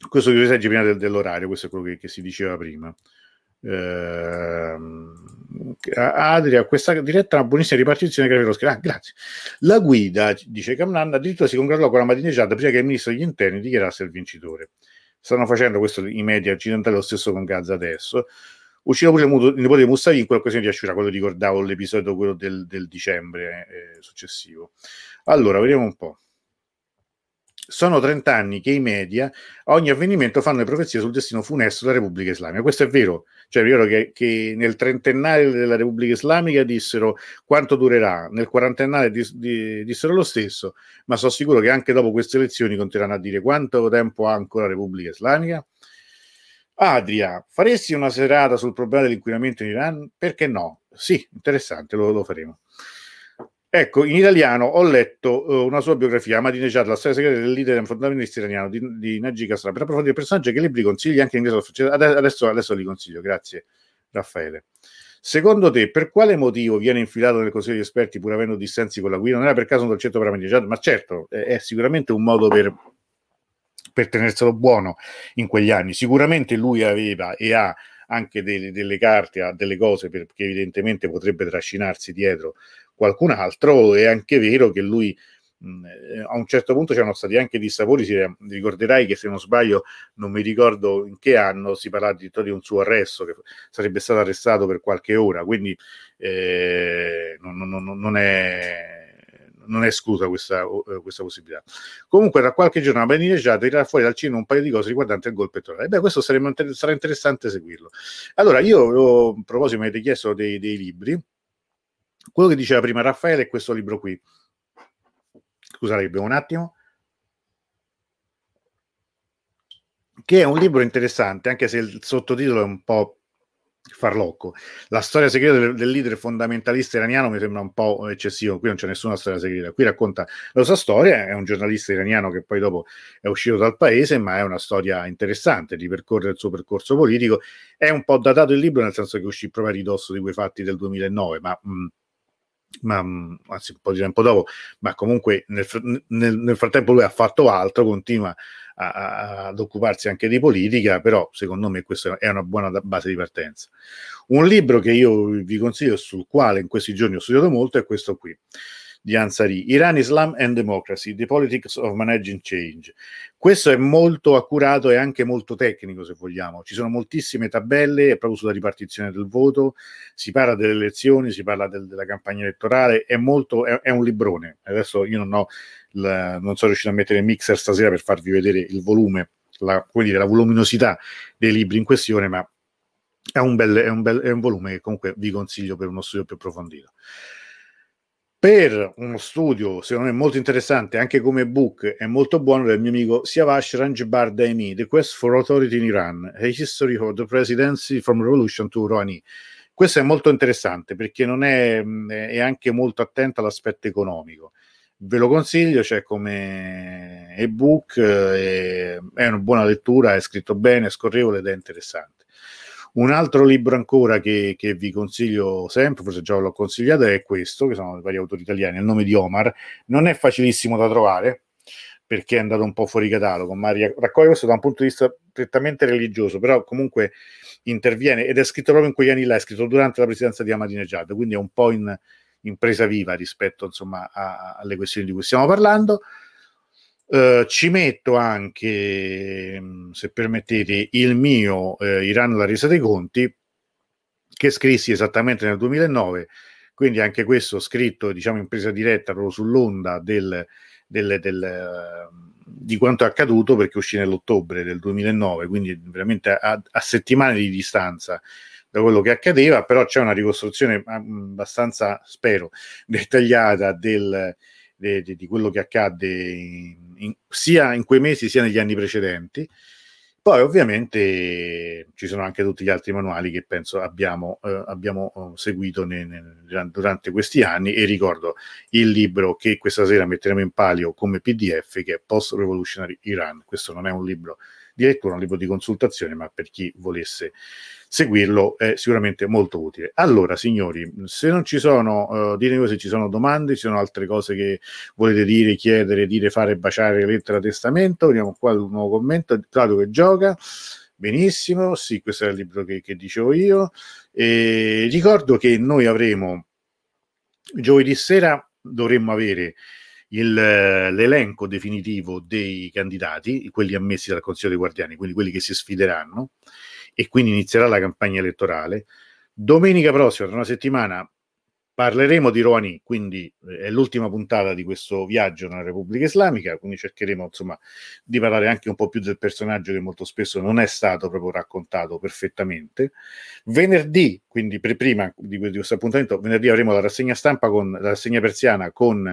questo che leggi prima del, dell'orario, questo è quello che, che si diceva prima. Eh, Adria, questa diretta è una buonissima ripartizione ah, grazie. La guida, dice Camnan, addirittura si congratulò con la Madinejad prima che il ministro degli interni dichiarasse il vincitore. Stanno facendo questo i media occidentali, lo stesso con Gaza adesso. Uscirà pure il nipote di Mustafi in quell'occasione di Ashura, quello ricordavo l'episodio quello del, del dicembre eh, successivo. Allora, vediamo un po'. Sono 30 anni che i media a ogni avvenimento fanno le profezie sul destino funesto della Repubblica Islamica. Questo è vero, cioè è vero che, che nel trentenario della Repubblica Islamica dissero quanto durerà, nel quarantenario di, di, dissero lo stesso, ma sono sicuro che anche dopo queste elezioni continueranno a dire quanto tempo ha ancora la Repubblica Islamica. Adria, faresti una serata sul problema dell'inquinamento in Iran? Perché no? Sì, interessante, lo, lo faremo. Ecco, in italiano ho letto uh, una sua biografia, Ahmadinejad, la storia segreta del leader fondamentalista iraniano di, di Najib Kasra, per approfondire il personaggio che libri consigli anche in inglese. Adesso, adesso li consiglio, grazie Raffaele. Secondo te, per quale motivo viene infilato nel Consiglio di esperti pur avendo dissensi con la guida? Non era per caso un dolcetto per Ahmadinejad? Ma certo, è, è sicuramente un modo per, per tenerselo buono in quegli anni. Sicuramente lui aveva e ha anche delle, delle carte, ha delle cose perché evidentemente potrebbe trascinarsi dietro qualcun altro. È anche vero che lui mh, a un certo punto c'erano stati anche dissapori, si, ricorderai che se non sbaglio, non mi ricordo in che anno, si parla addirittura di un suo arresto, che sarebbe stato arrestato per qualche ora, quindi eh, non, non, non è non è esclusa questa, uh, questa, possibilità. Comunque, tra qualche giorno a Ahmadinejad tirerà fuori dal cinema un paio di cose riguardanti il golpe elettorale. Beh, questo sarebbe, sarà interessante seguirlo. Allora, io a proposito mi avete chiesto dei, dei libri. Quello che diceva prima Raffaele è questo libro qui. Scusate, abbiamo un attimo. Che è un libro interessante, anche se il sottotitolo è un po' farlocco. La storia segreta del, del, leader fondamentalista iraniano mi sembra un po' eccessivo. Qui non c'è nessuna storia segreta. Qui racconta la sua storia. È un giornalista iraniano che poi dopo è uscito dal paese, ma è una storia interessante. Ripercorre il suo percorso politico. È un po' datato il libro, nel senso che uscì proprio a ridosso di quei fatti del 2009, ma. Mh, mm, ma mm, anzi un po' di tempo dopo, ma comunque nel, nel, nel frattempo lui ha fatto altro, continua a, a, ad occuparsi anche di politica, però secondo me questa è una buona base di partenza. Un libro che io vi consiglio, sul quale in questi giorni ho studiato molto, è questo qui di Ansari, Iran, Islam and Democracy, The Politics of Managing Change. Questo è molto accurato e anche molto tecnico, se vogliamo. Ci sono moltissime tabelle proprio sulla ripartizione del voto, si parla delle elezioni, si parla del, della campagna elettorale, è, molto, è, è un librone. Adesso io non, ho la, non sono riuscito a mettere il mixer stasera per farvi vedere il volume, la, dire, la voluminosità dei libri in questione, ma è un, bel, è, un bel, è un volume che comunque vi consiglio per uno studio più approfondito per uno studio, secondo me molto interessante, anche come book, è molto buono del mio amico Siavash Ranjbar Daimi, The Quest for Authority in Iran, A History of the Presidency from Revolution to Rouhani. Questo è molto interessante perché non è, è anche molto attento all'aspetto economico. Ve lo consiglio, c'è cioè come ebook, è, è una buona lettura, è scritto bene, è scorrevole ed è interessante. Un altro libro ancora che, che, vi consiglio sempre, forse già l'ho consigliato, è questo, che sono vari autori italiani, il nome di Omar. Non è facilissimo da trovare, perché è andato un po' fuori catalogo, ma raccoglie questo da un punto di vista prettamente religioso, però comunque interviene, ed è scritto proprio in quegli anni là, è scritto durante la presidenza di Ahmadinejad, quindi è un po' in, in presa viva rispetto insomma, a, alle questioni di cui stiamo parlando. Uh, ci metto anche, mm, se permettete, il mio uh, Iran la resa dei conti, che scrissi esattamente nel 2009, quindi anche questo scritto diciamo in presa diretta proprio sull'onda del, del, del, uh, di quanto è accaduto perché uscì nell'ottobre del 2009, quindi veramente a, a settimane di distanza da quello che accadeva, però c'è una ricostruzione mm, abbastanza, spero, dettagliata del, de, de, di quello che accadde in, in, sia in quei mesi sia negli anni precedenti. Poi ovviamente ci sono anche tutti gli altri manuali che penso abbiamo, eh, abbiamo eh, seguito ne, ne, durante questi anni e ricordo il libro che questa sera metteremo in palio come PDF che è Post Revolutionary Iran. Questo non è un libro di lettura, un libro di consultazione, ma per chi volesse seguirlo è sicuramente molto utile. Allora, signori, se non ci sono, uh, ditemi se ci sono domande, ci sono altre cose che volete dire, chiedere, dire, fare, baciare, lettera, testamento, vediamo qua un nuovo commento, Claudio che gioca. Benissimo, sì, questo è il libro che, che dicevo io. E ricordo che noi avremo giovedì sera dovremmo avere il, l'elenco definitivo dei candidati, quelli ammessi dal Consiglio dei Guardiani, quindi quelli che si sfideranno, e quindi inizierà la campagna elettorale. Domenica prossima, tra una settimana, Parleremo di Rouhani, quindi eh, è l'ultima puntata di questo viaggio nella Repubblica Islamica, quindi cercheremo insomma di parlare anche un po' più del personaggio che molto spesso non è stato proprio raccontato perfettamente. Venerdì, quindi per prima di, questo appuntamento, venerdì avremo la rassegna stampa con la rassegna persiana con,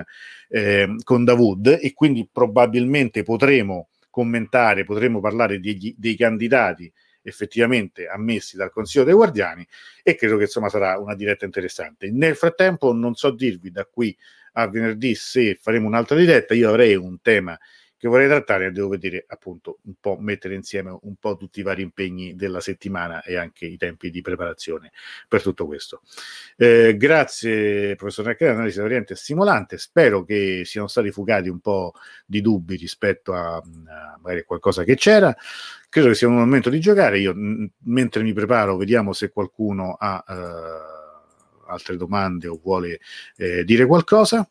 eh, con Davud e quindi probabilmente potremo commentare, potremo parlare degli, dei candidati effettivamente ammessi dal Consiglio dei Guardiani e credo che insomma sarà una diretta interessante. Nel frattempo non so dirvi da qui a venerdì se faremo un'altra diretta, io avrei un tema che vorrei trattare devo vedere appunto un po' mettere insieme un po' tutti i vari impegni della settimana e anche i tempi di preparazione per tutto questo. Eh, grazie professor Neccari, analisi variante stimolante, spero che siano stati fugati un po' di dubbi rispetto a, a magari qualcosa che c'era. Credo che sia un momento di giocare. Io m- mentre mi preparo vediamo se qualcuno ha eh, altre domande o vuole eh, dire qualcosa.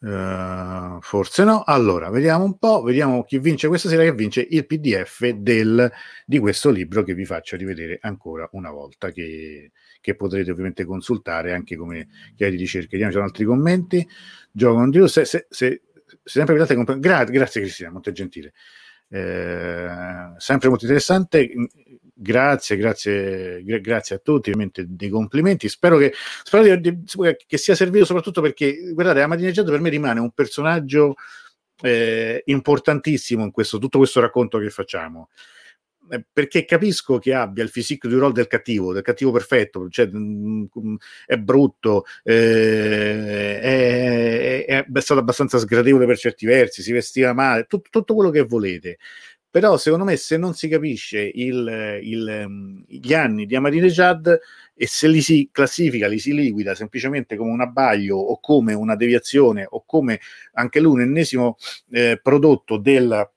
Uh, forse no. Allora, vediamo un po', vediamo chi vince questa sera, che vince il PDF del, di questo libro che vi faccio rivedere ancora una volta, che, che potrete ovviamente consultare anche come chiave di ricerca. Vediamo, ci sono altri commenti. Gioco con se, se, se, se sempre vedete, comp- Gra- grazie Cristina, molto gentile. Eh, sempre molto interessante grazie, grazie, grazie a tutti, ovviamente dei complimenti. Spero che, spero di, che sia servito soprattutto perché, guardate, Amadineggiato per me rimane un personaggio eh, importantissimo in questo, tutto questo racconto che facciamo. Eh, perché capisco che abbia il fisico di ruolo del cattivo, del cattivo perfetto, cioè, mh, mm, è brutto, eh, è, è, è, stato abbastanza sgradevole per certi versi, si vestiva male, tutto, tutto quello che volete però secondo me se non si capisce il, il, mm, gli anni di Ahmadinejad e se li si classifica, li si liquida semplicemente come un abbaglio o come una deviazione o come anche lui un ennesimo eh, prodotto del,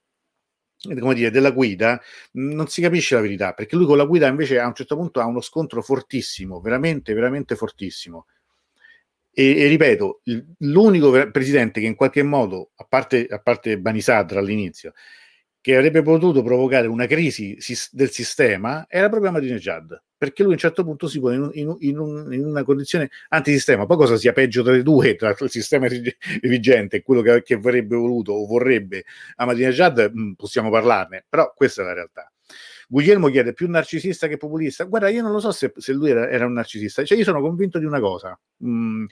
come dire, della guida, non si capisce la verità, perché lui con la guida invece a un certo punto ha uno scontro fortissimo, veramente, veramente fortissimo. E, e ripeto, l'unico presidente che in qualche modo, a parte, a parte Banisadra all'inizio, che avrebbe potuto provocare una crisi del sistema era proprio Ahmadinejad, perché lui a un certo punto si pone in, in, in, un, in, una condizione antisistema. Poi cosa sia peggio tra le due, tra il sistema vigente e quello che, che avrebbe voluto o vorrebbe Ahmadinejad, mm, possiamo parlarne, però questa è la realtà. Guglielmo chiede più narcisista che populista. Guarda, io non lo so se, se lui era, era, un narcisista, cioè io sono convinto di una cosa. Mm,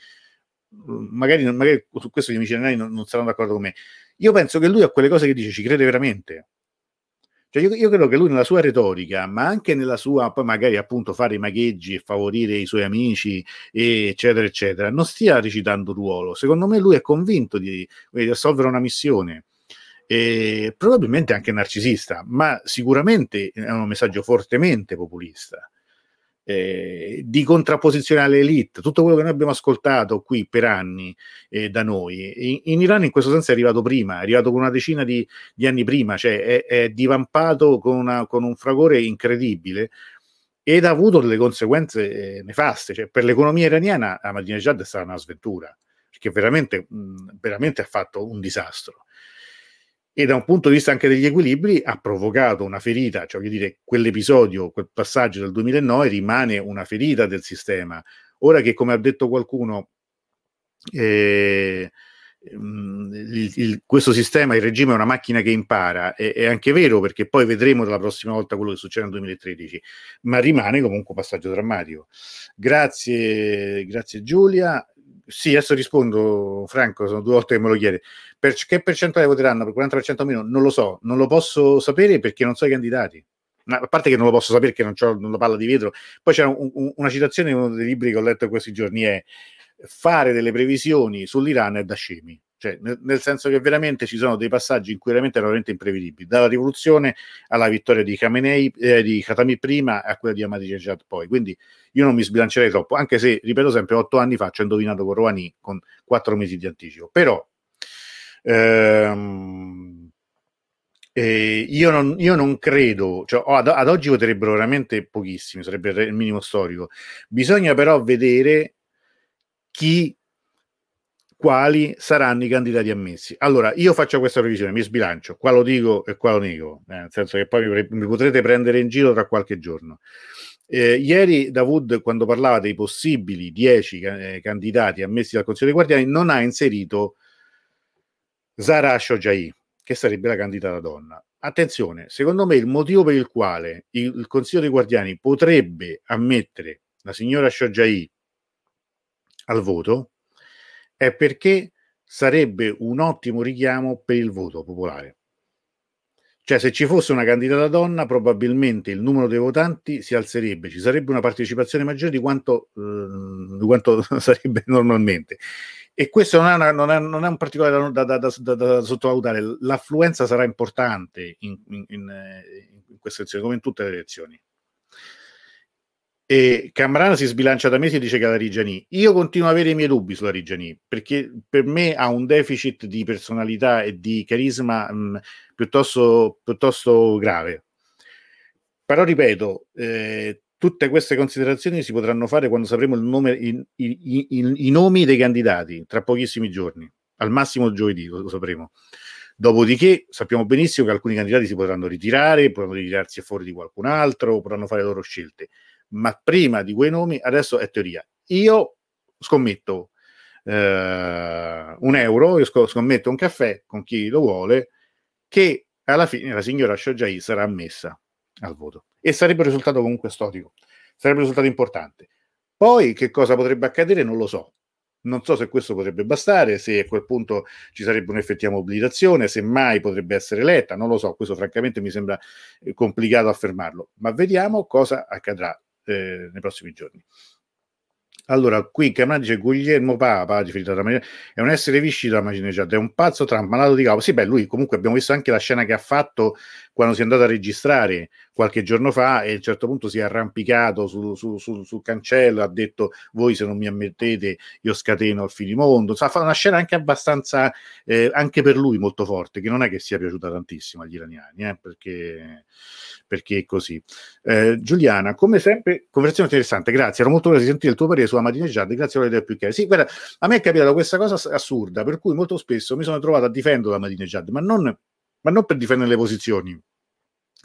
magari, magari, su questo gli amici non, non saranno d'accordo con me io penso che lui a quelle cose che dice ci crede veramente. Cioè io, io, credo che lui nella sua retorica, ma anche nella sua, poi magari appunto fare i magheggi e favorire i suoi amici, eccetera, eccetera, non stia recitando ruolo. Secondo me lui è convinto di, di assolvere una missione. E probabilmente anche narcisista, ma sicuramente è un messaggio fortemente populista eh, di contrapposizione alle elite, tutto quello che noi abbiamo ascoltato qui per anni eh, da noi. In, in, Iran in questo senso è arrivato prima, è arrivato con una decina di, di anni prima, cioè è, è divampato con, una, con, un fragore incredibile ed ha avuto delle conseguenze eh, nefaste. Cioè, per l'economia iraniana Ahmadinejad è stata una sventura, perché veramente, mh, veramente ha fatto un disastro e da un punto di vista anche degli equilibri ha provocato una ferita, cioè voglio dire, quell'episodio, quel passaggio del 2009 rimane una ferita del sistema. Ora che, come ha detto qualcuno, eh, mm, il, il, questo sistema, il regime è una macchina che impara, è, è, anche vero perché poi vedremo la prossima volta quello che succede nel 2013, ma rimane comunque un passaggio drammatico. Grazie, grazie Giulia. Sì, adesso rispondo, Franco, sono due volte che me lo chiede. Per, che percentuale voteranno? Per 40% o meno? Non lo so, non lo posso sapere perché non so i candidati. Ma, a parte che non lo posso sapere perché non ho una palla di vetro. Poi c'è un, un, una citazione in uno dei libri che ho letto in questi giorni, è fare delle previsioni sull'Iran è da scemi. Cioè, nel, nel, senso che veramente ci sono dei passaggi in cui veramente erano veramente imprevedibili, dalla rivoluzione alla vittoria di Khamenei, eh, di Khatami prima a quella di Ahmadinejad poi. Quindi io non mi sbilancerei troppo, anche se, ripeto sempre, otto anni fa ci ho indovinato con Rouhani con quattro mesi di anticipo. Però ehm, eh, io, non, io, non, credo, cioè, ad, ad oggi voterebbero veramente pochissimi, sarebbe il minimo storico. Bisogna però vedere chi quali saranno i candidati ammessi. Allora, io faccio questa previsione, mi sbilancio, qua lo dico e qua lo nego, eh, nel senso che poi mi, mi, potrete prendere in giro tra qualche giorno. Eh, ieri Davud, quando parlava dei possibili dieci eh, candidati ammessi dal Consiglio dei Guardiani, non ha inserito Zara Shojaei, che sarebbe la candidata donna. Attenzione, secondo me il motivo per il quale il, il Consiglio dei Guardiani potrebbe ammettere la signora Shojaei al voto è perché sarebbe un ottimo richiamo per il voto popolare. Cioè, se ci fosse una candidata donna, probabilmente il numero dei votanti si alzerebbe, ci sarebbe una partecipazione maggiore di quanto, eh, di quanto sarebbe normalmente. E questo non è, una, non è, non è un particolare da, da, da, da, sottovalutare. L'affluenza sarà importante in, in, in, in queste elezioni, come in tutte le elezioni. E Cambrano si sbilancia da mesi e dice che la Rigiani. Io continuo ad avere i miei dubbi sulla Rigiani, perché per me ha un deficit di personalità e di carisma mh, piuttosto, piuttosto grave. Però ripeto, eh, tutte queste considerazioni si potranno fare quando sapremo nome, i, i, i, i, nomi dei candidati tra pochissimi giorni. al massimo giovedì lo, sapremo. Dopodiché sappiamo benissimo che alcuni candidati si potranno ritirare, potranno ritirarsi fuori di qualcun altro, potranno fare le loro scelte. Ma prima di quei nomi, adesso è teoria. Io scommetto eh, un euro, io scommetto un caffè con chi lo vuole, che alla fine la signora Shojayi sarà ammessa al voto. E sarebbe un risultato comunque storico, sarebbe un risultato importante. Poi che cosa potrebbe accadere non lo so, non so se questo potrebbe bastare, se a quel punto ci sarebbe un'effettiva mobilitazione, se mai potrebbe essere eletta, non lo so, questo francamente mi sembra eh, complicato affermarlo, ma vediamo cosa accadrà eh, nei prossimi giorni. Allora, qui Cameron dice Guglielmo Papa, è un essere viscido a Macineggiata, è un pazzo Trump, malato di capo. Sì, beh, lui comunque abbiamo visto anche la scena che ha fatto quando si è andato a registrare qualche giorno fa e a un certo punto si è arrampicato sul, sul, sul, sul cancello, ha detto voi se non mi ammettete io scateno il finimondo. Sa, fa una scena anche abbastanza, eh, anche per lui molto forte, che non è che sia piaciuta tantissimo agli iraniani, eh, perché perché è così. Eh, Giuliana, come sempre, conversazione interessante, grazie, ero molto curioso di sentire il tuo parere sulla Madinejad, grazie per le idee più chiare. Sì, guarda, a me è capitata questa cosa assurda, per cui molto spesso mi sono trovato a difendere la Madinejad, ma non, ma non per difendere le posizioni,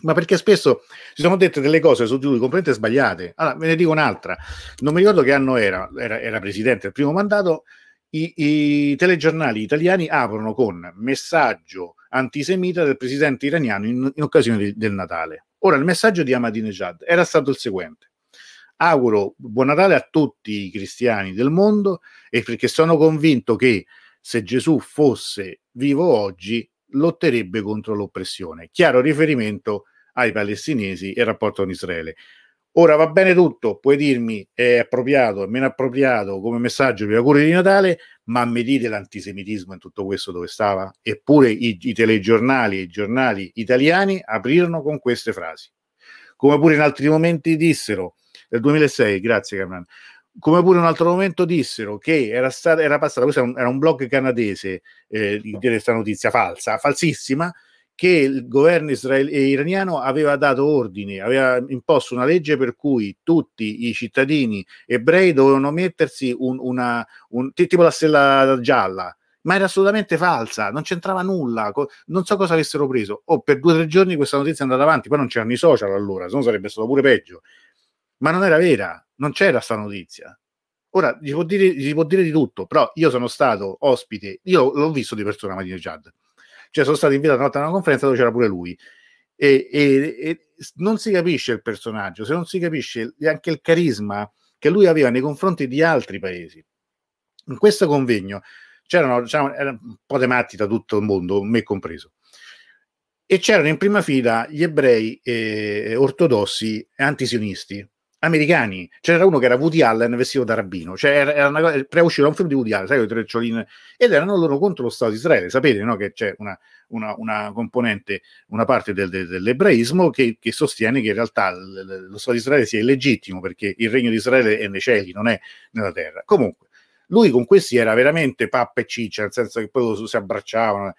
ma perché spesso si sono dette delle cose su di lui completamente sbagliate. Allora, ve ne dico un'altra. Non mi ricordo che anno era, era, era presidente del primo mandato, i, i, telegiornali italiani aprono con messaggio antisemita del presidente iraniano in, in occasione di, del Natale. Ora, il messaggio di Ahmadinejad era stato il seguente. Auguro buon Natale a tutti i cristiani del mondo e perché sono convinto che se Gesù fosse vivo oggi lotterebbe contro l'oppressione. Chiaro riferimento ai palestinesi e rapporto con Israele. Ora va bene tutto, puoi dirmi è appropriato, è meno appropriato come messaggio per auguri di Natale, ma mi dite l'antisemitismo in tutto questo dove stava? Eppure i, i telegiornali e i giornali italiani aprirono con queste frasi. Come pure in altri momenti dissero, nel 2006, grazie Cameron, come pure un altro momento dissero che era, stata, era passata, questo era un, era un blog canadese eh, di questa notizia falsa, falsissima, che il governo israel- iraniano aveva dato ordine, aveva imposto una legge per cui tutti i cittadini ebrei dovevano mettersi un, una, un, tipo la stella gialla, ma era assolutamente falsa, non c'entrava nulla, non so cosa avessero preso. O oh, per due o tre giorni questa notizia è andata avanti, poi non c'erano i social allora, se no sarebbe stato pure peggio. Ma non era vera, non c'era questa notizia. Ora, gli può, dire, gli può dire di tutto, però io sono stato ospite, io l'ho visto di persona Madine Jad cioè sono stato invitato a una conferenza dove c'era pure lui. E, e, e, non si capisce il personaggio, se non si capisce anche il carisma che lui aveva nei confronti di altri paesi. In questo convegno c'erano, diciamo, un po' di matti da tutto il mondo, me compreso, e c'erano in prima fila gli ebrei eh, ortodossi antisionisti americani. C'era uno che era Woody Allen vestito da rabbino, cioè era, era una cosa, pre-uscito un film di Woody Allen, sai, i treccioline, ed erano loro contro lo Stato di Israele. Sapete no? che c'è una, una, una, componente, una parte del, del, dell'ebraismo che, che, sostiene che in realtà l, lo Stato di Israele sia illegittimo perché il regno di Israele è nei cieli, non è nella terra. Comunque, lui con questi era veramente pappa e ciccia, nel senso che poi si abbracciavano.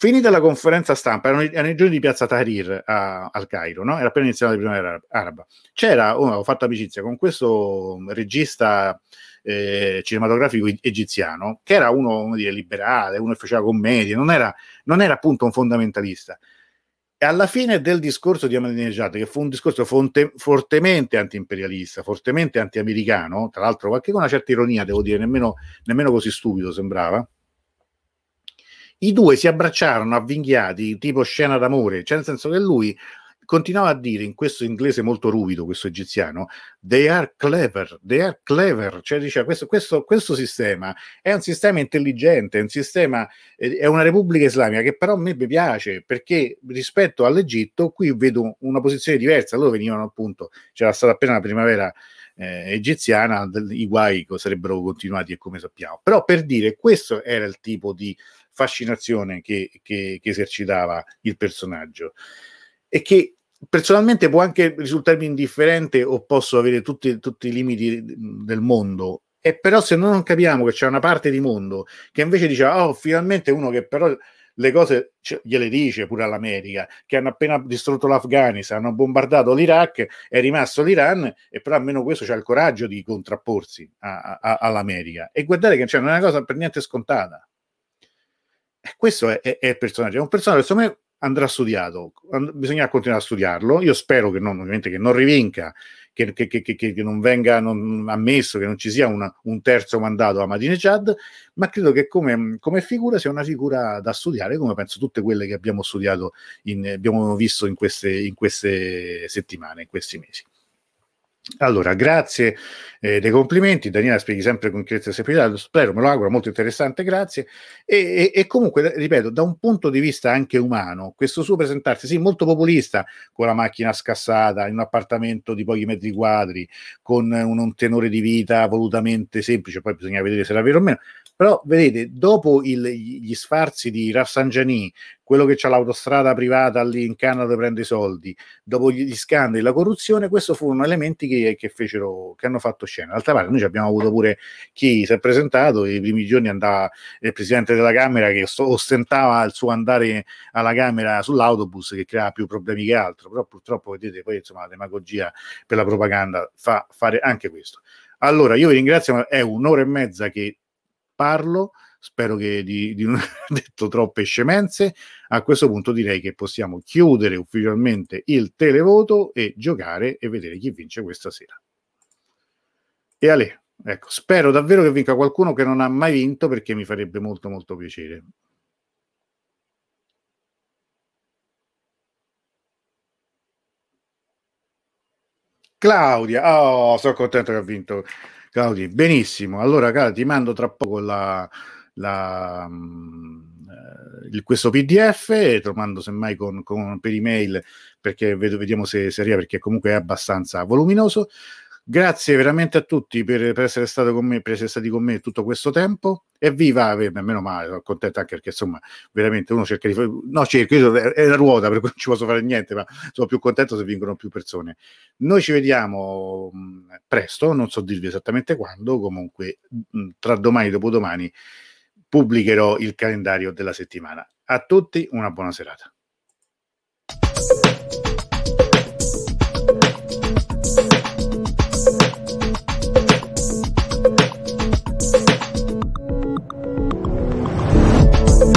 Finita la conferenza stampa, erano, erano i giorni di piazza Tahrir a, al Cairo, no? era appena iniziata la primavera araba. C'era, oh, ho fatto amicizia con questo regista eh, cinematografico egiziano, che era uno come dire, liberale, uno che faceva commedie, non era, non era appunto un fondamentalista. E alla fine del discorso di Ahmadinejad, che fu un discorso fonte, fortemente anti-imperialista, fortemente anti-americano, tra l'altro qualche con una certa ironia, devo dire, nemmeno, nemmeno così stupido sembrava, i due si abbracciarono avvinghiati, tipo scena d'amore, cioè nel senso che lui continuava a dire in questo inglese molto ruvido, questo egiziano, they are clever, they are clever, cioè diceva questo, questo, questo sistema è un sistema intelligente, è un sistema, è una repubblica islamica che però a me piace perché rispetto all'Egitto qui vedo una posizione diversa, loro venivano appunto, c'era stata appena la primavera eh, egiziana, i guai sarebbero continuati e come sappiamo, però per dire questo era il tipo di fascinazione che, che, che esercitava il personaggio. E che personalmente può anche risultarmi indifferente o posso avere tutti, tutti i limiti del mondo. E però se noi non capiamo che c'è una parte di mondo che invece dice oh finalmente uno che però le cose gliele dice pure all'America che hanno appena distrutto l'Afghanistan hanno bombardato l'Iraq è rimasto l'Iran e però almeno questo c'ha il coraggio di contrapporsi a, a, all'America. E guardate che cioè, non è una cosa per niente scontata questo è, è, è, il personaggio, è un personaggio secondo me andrà studiato, and- bisogna continuare a studiarlo, io spero che non, ovviamente che non rivinca, che, che, che, che non venga non ammesso, che non ci sia una, un terzo mandato a Madinejad, ma credo che come, come, figura sia una figura da studiare, come penso tutte quelle che abbiamo studiato, in, abbiamo visto in queste, in queste settimane, in questi mesi. Allora, grazie eh, dei complimenti, Daniela spieghi sempre con chiarezza e semplicità, spero, me lo auguro, molto interessante, grazie. E, e, e, comunque, ripeto, da un punto di vista anche umano, questo suo presentarsi, sì, molto populista, con la macchina scassata, in un appartamento di pochi metri quadri, con un, un tenore di vita volutamente semplice, poi bisogna vedere se era vero o meno, però vedete, dopo il, gli sfarzi di Rafsanjani, quello che ha l'autostrada privata lì in Canada prende i soldi, dopo gli scandali, la corruzione, questi furono elementi che, che, fecero, che hanno fatto scena. D'altra parte, noi abbiamo avuto pure chi si è presentato, i primi giorni andava il presidente della Camera che ostentava il suo andare alla Camera sull'autobus che creava più problemi che altro, però purtroppo vedete poi insomma la demagogia per la propaganda fa fare anche questo. Allora, io vi ringrazio, è un'ora e mezza che parlo, spero che di, di non aver detto troppe scemenze. A questo punto direi che possiamo chiudere ufficialmente il televoto e giocare e vedere chi vince questa sera. E Ale, ecco, spero davvero che vinca qualcuno che non ha mai vinto perché mi farebbe molto molto piacere. Claudia, oh, sono contento che ha vinto Claudia. Benissimo, allora cara, ti mando tra poco la, la, mm, eh, questo PDF te lo mando semmai con, con, per email perché vedo, vediamo se, se arriva perché comunque è abbastanza voluminoso. Grazie veramente a tutti per, per, essere stato con me, per essere stati con me tutto questo tempo. Evviva, meno male, sono contento anche perché insomma, veramente uno cerca di fare. No, cerco, io è la ruota, per cui non ci posso fare niente, ma sono più contento se vincono più persone. Noi ci vediamo mh, presto, non so dirvi esattamente quando, comunque mh, tra domani e dopodomani pubblicherò il calendario della settimana. A tutti una buona serata.